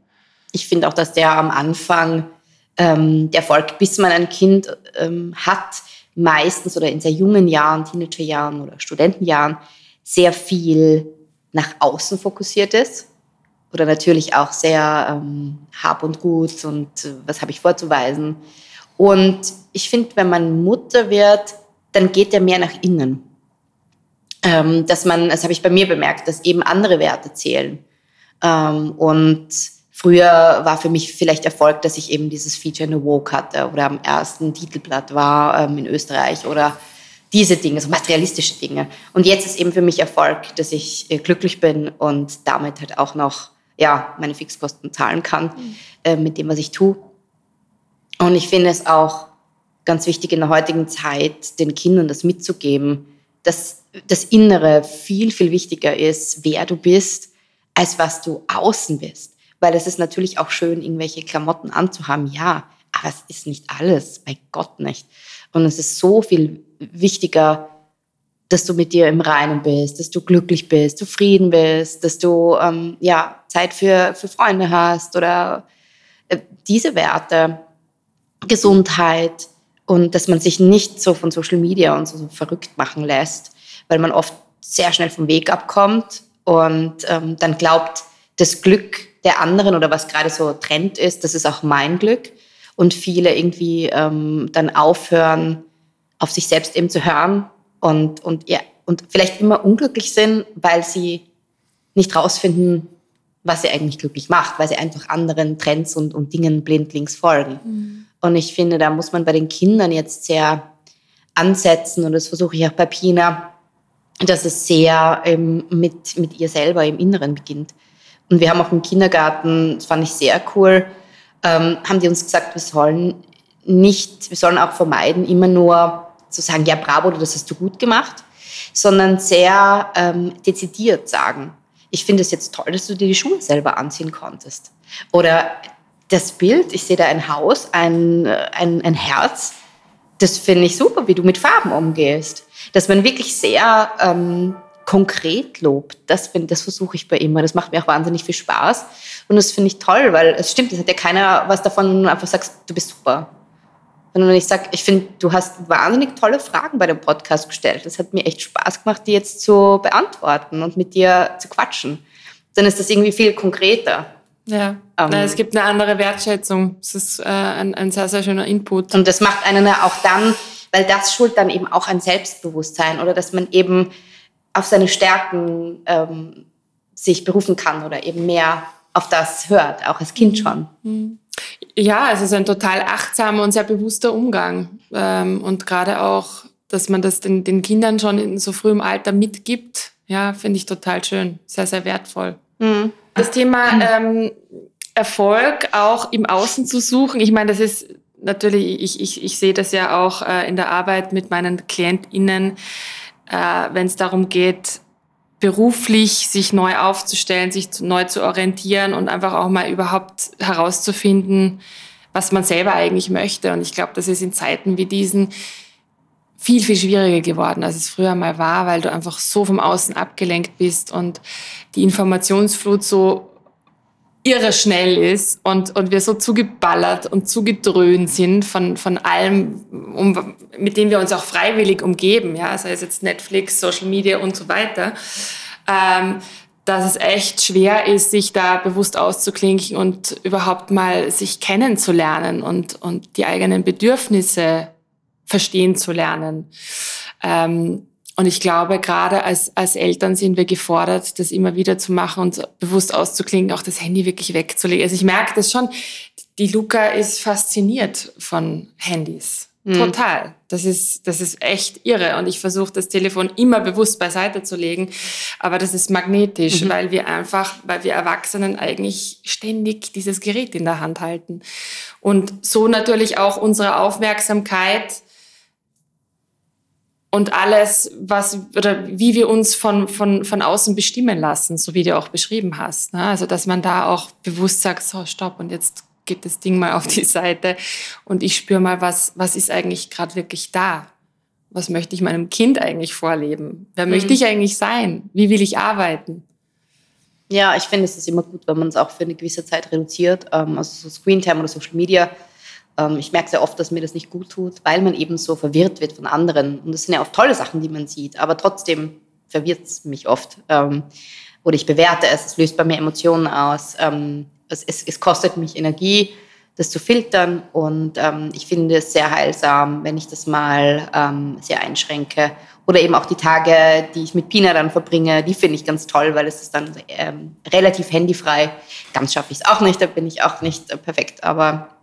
Ich finde auch, dass der am Anfang ähm, der Erfolg, bis man ein Kind ähm, hat, meistens oder in sehr jungen Jahren, Teenagerjahren oder Studentenjahren, sehr viel nach außen fokussiert ist oder natürlich auch sehr ähm, hab und gut und äh, was habe ich vorzuweisen. Und ich finde, wenn man Mutter wird, dann geht er mehr nach innen. Ähm, dass man, das habe ich bei mir bemerkt, dass eben andere Werte zählen. Ähm, und früher war für mich vielleicht Erfolg, dass ich eben dieses Feature in the Woke hatte oder am ersten Titelblatt war ähm, in Österreich oder diese Dinge, so materialistische Dinge. Und jetzt ist eben für mich Erfolg, dass ich äh, glücklich bin und damit halt auch noch ja, meine Fixkosten zahlen kann mhm. äh, mit dem, was ich tue. Und ich finde es auch ganz wichtig in der heutigen Zeit, den Kindern das mitzugeben, dass das Innere viel, viel wichtiger ist, wer du bist, als was du außen bist. Weil es ist natürlich auch schön, irgendwelche Klamotten anzuhaben, ja, aber es ist nicht alles, bei Gott nicht. Und es ist so viel wichtiger, dass du mit dir im Reinen bist, dass du glücklich bist, zufrieden bist, dass du ähm, ja, Zeit für, für Freunde hast oder äh, diese Werte, Gesundheit und dass man sich nicht so von Social Media und so, so verrückt machen lässt, weil man oft sehr schnell vom Weg abkommt und ähm, dann glaubt, das Glück der anderen oder was gerade so Trend ist, das ist auch mein Glück. Und viele irgendwie ähm, dann aufhören, auf sich selbst eben zu hören und, und, ja, und vielleicht immer unglücklich sind, weil sie nicht rausfinden, was sie eigentlich glücklich macht, weil sie einfach anderen Trends und, und Dingen blindlings folgen. Mhm. Und ich finde, da muss man bei den Kindern jetzt sehr ansetzen und das versuche ich auch bei Pina, dass es sehr ähm, mit, mit ihr selber im Inneren beginnt. Und wir haben auch im Kindergarten, das fand ich sehr cool, ähm, haben die uns gesagt, wir sollen nicht, wir sollen auch vermeiden, immer nur zu sagen, ja, bravo, das hast du gut gemacht, sondern sehr ähm, dezidiert sagen, ich finde es jetzt toll, dass du dir die Schuhe selber anziehen konntest. Oder das Bild, ich sehe da ein Haus, ein, ein, ein Herz, das finde ich super, wie du mit Farben umgehst. Dass man wirklich sehr ähm, konkret lobt, das, das versuche ich bei immer. Das macht mir auch wahnsinnig viel Spaß. Und das finde ich toll, weil es stimmt, es hat ja keiner was davon, wenn du einfach sagst, du bist super. Sondern wenn ich sage, ich finde, du hast wahnsinnig tolle Fragen bei dem Podcast gestellt. Es hat mir echt Spaß gemacht, die jetzt zu beantworten und mit dir zu quatschen. Dann ist das irgendwie viel konkreter. Ja, ähm, es gibt eine andere Wertschätzung. Es ist äh, ein, ein sehr, sehr schöner Input. Und das macht einen ja auch dann, weil das schult dann eben auch ein Selbstbewusstsein oder dass man eben auf seine Stärken ähm, sich berufen kann oder eben mehr auf das hört, auch als Kind mhm. schon. Mhm. Ja, es ist ein total achtsamer und sehr bewusster Umgang. Ähm, und gerade auch, dass man das den, den Kindern schon in so frühem Alter mitgibt, ja, finde ich total schön, sehr, sehr wertvoll. Mhm. Das Thema ähm, Erfolg auch im Außen zu suchen, ich meine, das ist natürlich, ich, ich, ich sehe das ja auch äh, in der Arbeit mit meinen KlientInnen, äh, wenn es darum geht, beruflich sich neu aufzustellen, sich neu zu orientieren und einfach auch mal überhaupt herauszufinden, was man selber eigentlich möchte. Und ich glaube, das ist in Zeiten wie diesen viel, viel schwieriger geworden, als es früher mal war, weil du einfach so vom Außen abgelenkt bist und die Informationsflut so irre schnell ist und, und wir so zugeballert und zugedröhnt sind von, von allem, um, mit dem wir uns auch freiwillig umgeben, ja, sei es jetzt Netflix, Social Media und so weiter, ähm, dass es echt schwer ist, sich da bewusst auszuklinken und überhaupt mal sich kennenzulernen und, und die eigenen Bedürfnisse verstehen zu lernen. Ähm, und ich glaube, gerade als, als Eltern sind wir gefordert, das immer wieder zu machen und bewusst auszuklinken, auch das Handy wirklich wegzulegen. Also ich merke das schon, die Luca ist fasziniert von Handys. Mhm. Total. Das ist, das ist echt irre. Und ich versuche das Telefon immer bewusst beiseite zu legen. Aber das ist magnetisch, mhm. weil wir einfach, weil wir Erwachsenen eigentlich ständig dieses Gerät in der Hand halten. Und so natürlich auch unsere Aufmerksamkeit und alles, was oder wie wir uns von, von, von außen bestimmen lassen, so wie du auch beschrieben hast. Ne? Also, dass man da auch bewusst sagt, so, stopp, und jetzt geht das Ding mal auf die Seite und ich spüre mal, was, was ist eigentlich gerade wirklich da? Was möchte ich meinem Kind eigentlich vorleben? Wer mhm. möchte ich eigentlich sein? Wie will ich arbeiten? Ja, ich finde, es ist immer gut, wenn man es auch für eine gewisse Zeit reduziert. Ähm, also so Screentime oder Social Media ich merke sehr oft, dass mir das nicht gut tut, weil man eben so verwirrt wird von anderen. Und das sind ja auch tolle Sachen, die man sieht, aber trotzdem verwirrt es mich oft. Ähm, oder ich bewerte es, es löst bei mir Emotionen aus. Ähm, es, es, es kostet mich Energie, das zu filtern. Und ich finde es sehr heilsam, wenn ich das mal sehr einschränke. Oder eben auch die Tage, die ich mit Pina dann verbringe, die finde ich ganz toll, weil es ist dann ähm, relativ handyfrei. Ganz schaffe ich es auch nicht, da bin ich auch nicht äh, perfekt, aber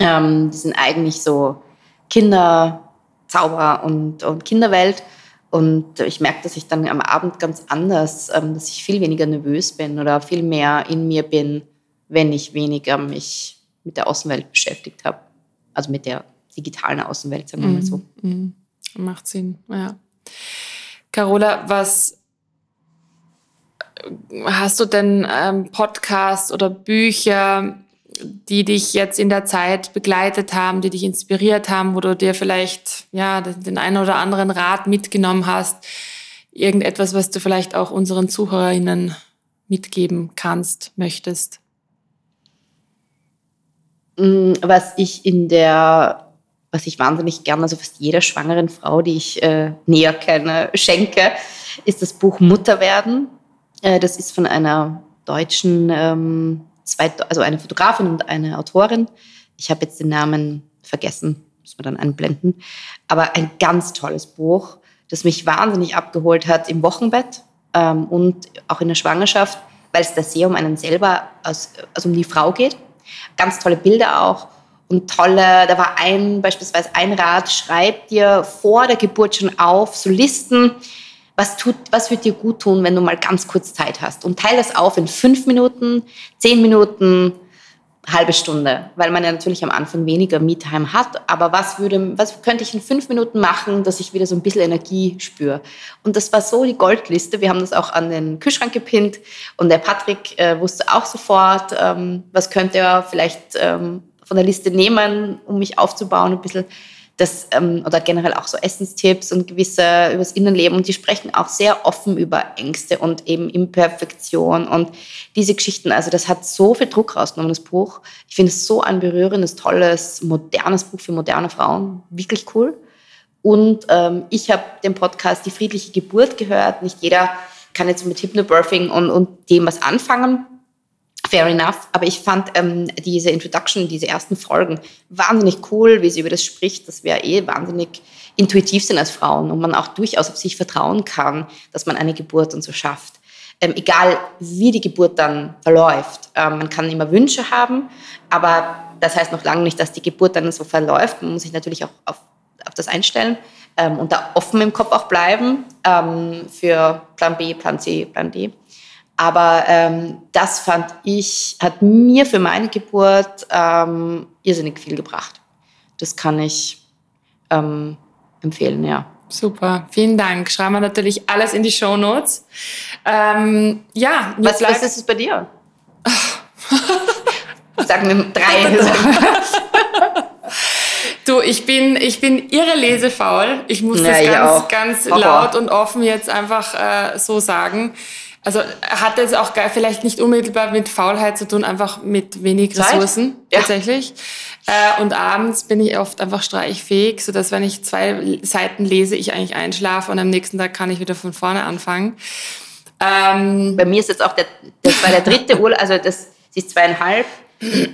ähm, die sind eigentlich so Kinderzauber und, und Kinderwelt. Und ich merke, dass ich dann am Abend ganz anders, ähm, dass ich viel weniger nervös bin oder viel mehr in mir bin, wenn ich weniger mich mit der Außenwelt beschäftigt habe. Also mit der digitalen Außenwelt, sagen wir mal so. Mm, mm, macht Sinn, ja. Carola, was hast du denn ähm, Podcasts oder Bücher, die dich jetzt in der Zeit begleitet haben, die dich inspiriert haben, wo du dir vielleicht ja den einen oder anderen Rat mitgenommen hast, irgendetwas, was du vielleicht auch unseren Zuhörerinnen mitgeben kannst, möchtest? Mm, was ich in der, was ich wahnsinnig gerne, also fast jeder schwangeren Frau, die ich äh, näher kenne, schenke, ist das Buch Mutter werden. Äh, das ist von einer deutschen ähm, zwei, also eine Fotografin und eine Autorin. Ich habe jetzt den Namen vergessen, muss man dann einblenden. Aber ein ganz tolles Buch, das mich wahnsinnig abgeholt hat im Wochenbett ähm, und auch in der Schwangerschaft, weil es da sehr um einen selber, als, also um die Frau geht. Ganz tolle Bilder auch und tolle, da war ein, beispielsweise ein Rat, schreib dir vor der Geburt schon auf, so Listen, was, tut, was wird dir gut tun, wenn du mal ganz kurz Zeit hast? Und teile das auf in fünf Minuten, zehn Minuten, halbe Stunde, weil man ja natürlich am Anfang weniger Me-Time hat. Aber was, würde, was könnte ich in fünf Minuten machen, dass ich wieder so ein bisschen Energie spüre? Und das war so die Goldliste. Wir haben das auch an den Kühlschrank gepinnt und der Patrick äh, wusste auch sofort, ähm, was könnte er vielleicht ähm, von der Liste nehmen, um mich aufzubauen, ein bisschen das, ähm, oder generell auch so Essenstipps und gewisse übers Innenleben. Und die sprechen auch sehr offen über Ängste und eben Imperfektion und diese Geschichten. Also das hat so viel Druck rausgenommen, das Buch. Ich finde es so ein berührendes, tolles, modernes Buch für moderne Frauen. Wirklich cool. Und ähm, ich habe den Podcast Die friedliche Geburt gehört. Nicht jeder kann jetzt mit Hypnobirthing und, und dem was anfangen. Fair enough. Aber ich fand ähm, diese Introduction, diese ersten Folgen wahnsinnig cool, wie sie über das spricht, dass wir eh wahnsinnig intuitiv sind als Frauen und man auch durchaus auf sich vertrauen kann, dass man eine Geburt und so schafft. Ähm, egal wie die Geburt dann verläuft. Ähm, man kann immer Wünsche haben, aber das heißt noch lange nicht, dass die Geburt dann so verläuft. Man muss sich natürlich auch auf, auf das einstellen ähm, und da offen im Kopf auch bleiben ähm, für Plan B, Plan C, Plan D. Aber ähm, das fand ich, hat mir für meine Geburt ähm, irrsinnig viel gebracht. Das kann ich ähm, empfehlen, ja. Super, vielen Dank. Schreiben wir natürlich alles in die Show Notes. Ähm, ja, was, was ist es bei dir? Sagen wir drei. Du, ich bin, ich bin irre lesefaul. Ich muss ja, das ganz, ganz laut und offen jetzt einfach äh, so sagen. Also hat das auch vielleicht nicht unmittelbar mit Faulheit zu tun, einfach mit wenig Ressourcen ja. tatsächlich. Äh, und abends bin ich oft einfach streichfähig, sodass wenn ich zwei Seiten lese, ich eigentlich einschlafe und am nächsten Tag kann ich wieder von vorne anfangen. Ähm, Bei mir ist jetzt auch der, das war der dritte Urlaub, also das, sie ist zweieinhalb.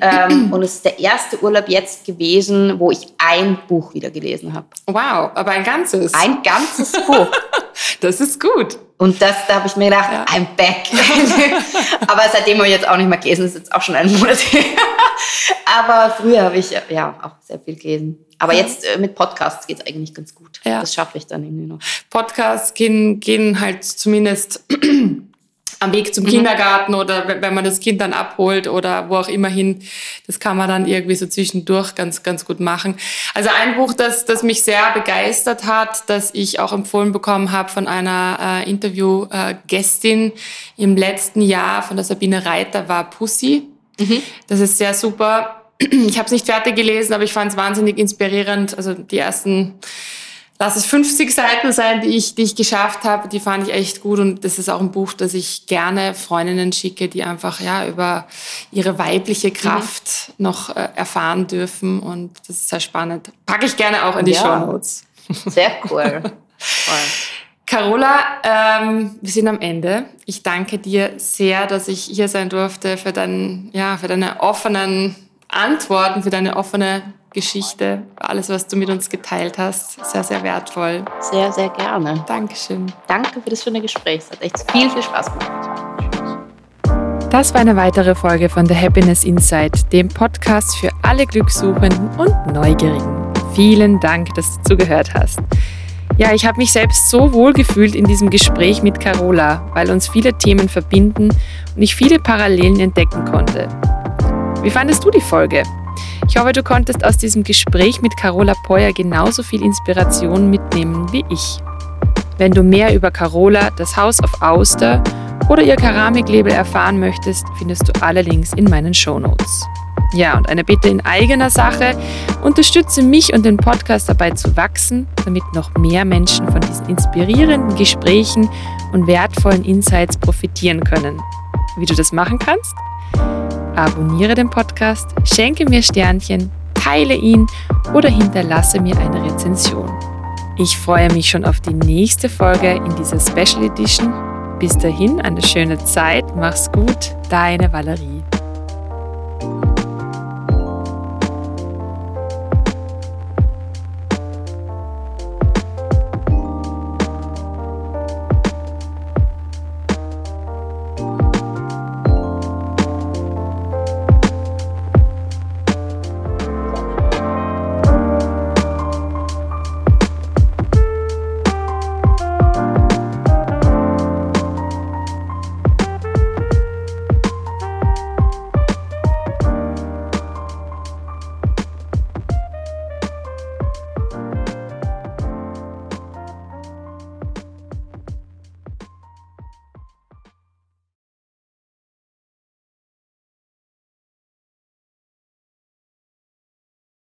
ähm, und es ist der erste Urlaub jetzt gewesen, wo ich ein Buch wieder gelesen habe. Wow, aber ein ganzes? Ein ganzes Buch. das ist gut. Und das, da habe ich mir gedacht, ja. I'm back. aber seitdem habe ich jetzt auch nicht mehr gelesen, das ist jetzt auch schon ein Monat her. aber früher habe ich ja auch sehr viel gelesen. Aber ja. jetzt äh, mit Podcasts geht es eigentlich ganz gut. Ja. Das schaffe ich dann irgendwie noch. Podcasts gehen, gehen halt zumindest am Weg zum mhm. Kindergarten oder wenn man das Kind dann abholt oder wo auch immer hin. Das kann man dann irgendwie so zwischendurch ganz, ganz gut machen. Also ein Buch, das, das mich sehr begeistert hat, das ich auch empfohlen bekommen habe von einer äh, Interviewgästin äh, im letzten Jahr von der Sabine Reiter, war Pussy. Mhm. Das ist sehr super. Ich habe es nicht fertig gelesen, aber ich fand es wahnsinnig inspirierend. Also die ersten lass es 50 Seiten sein, die ich, die ich geschafft habe, die fand ich echt gut und das ist auch ein Buch, das ich gerne Freundinnen schicke, die einfach ja über ihre weibliche Kraft mhm. noch äh, erfahren dürfen und das ist sehr spannend. Packe ich gerne auch in die ja. Show Notes. Sehr cool. Carola, ähm, wir sind am Ende. Ich danke dir sehr, dass ich hier sein durfte für, dein, ja, für deine offenen Antworten, für deine offene Geschichte, alles, was du mit uns geteilt hast. Sehr, sehr wertvoll. Sehr, sehr gerne. Dankeschön. Danke für das schöne Gespräch. Es hat echt viel, viel Spaß gemacht. Das war eine weitere Folge von The Happiness Insight, dem Podcast für alle Glückssuchenden und Neugierigen. Vielen Dank, dass du zugehört hast. Ja, ich habe mich selbst so wohl gefühlt in diesem Gespräch mit Carola, weil uns viele Themen verbinden und ich viele Parallelen entdecken konnte. Wie fandest du die Folge? Ich hoffe, du konntest aus diesem Gespräch mit Carola Peuer genauso viel Inspiration mitnehmen wie ich. Wenn du mehr über Carola, das Haus auf Auster oder ihr Keramiklabel erfahren möchtest, findest du alle Links in meinen Shownotes. Ja, und eine Bitte in eigener Sache. Unterstütze mich und den Podcast dabei zu wachsen, damit noch mehr Menschen von diesen inspirierenden Gesprächen und wertvollen Insights profitieren können. Wie du das machen kannst? Abonniere den Podcast, schenke mir Sternchen, teile ihn oder hinterlasse mir eine Rezension. Ich freue mich schon auf die nächste Folge in dieser Special Edition. Bis dahin eine schöne Zeit, mach's gut, deine Valerie.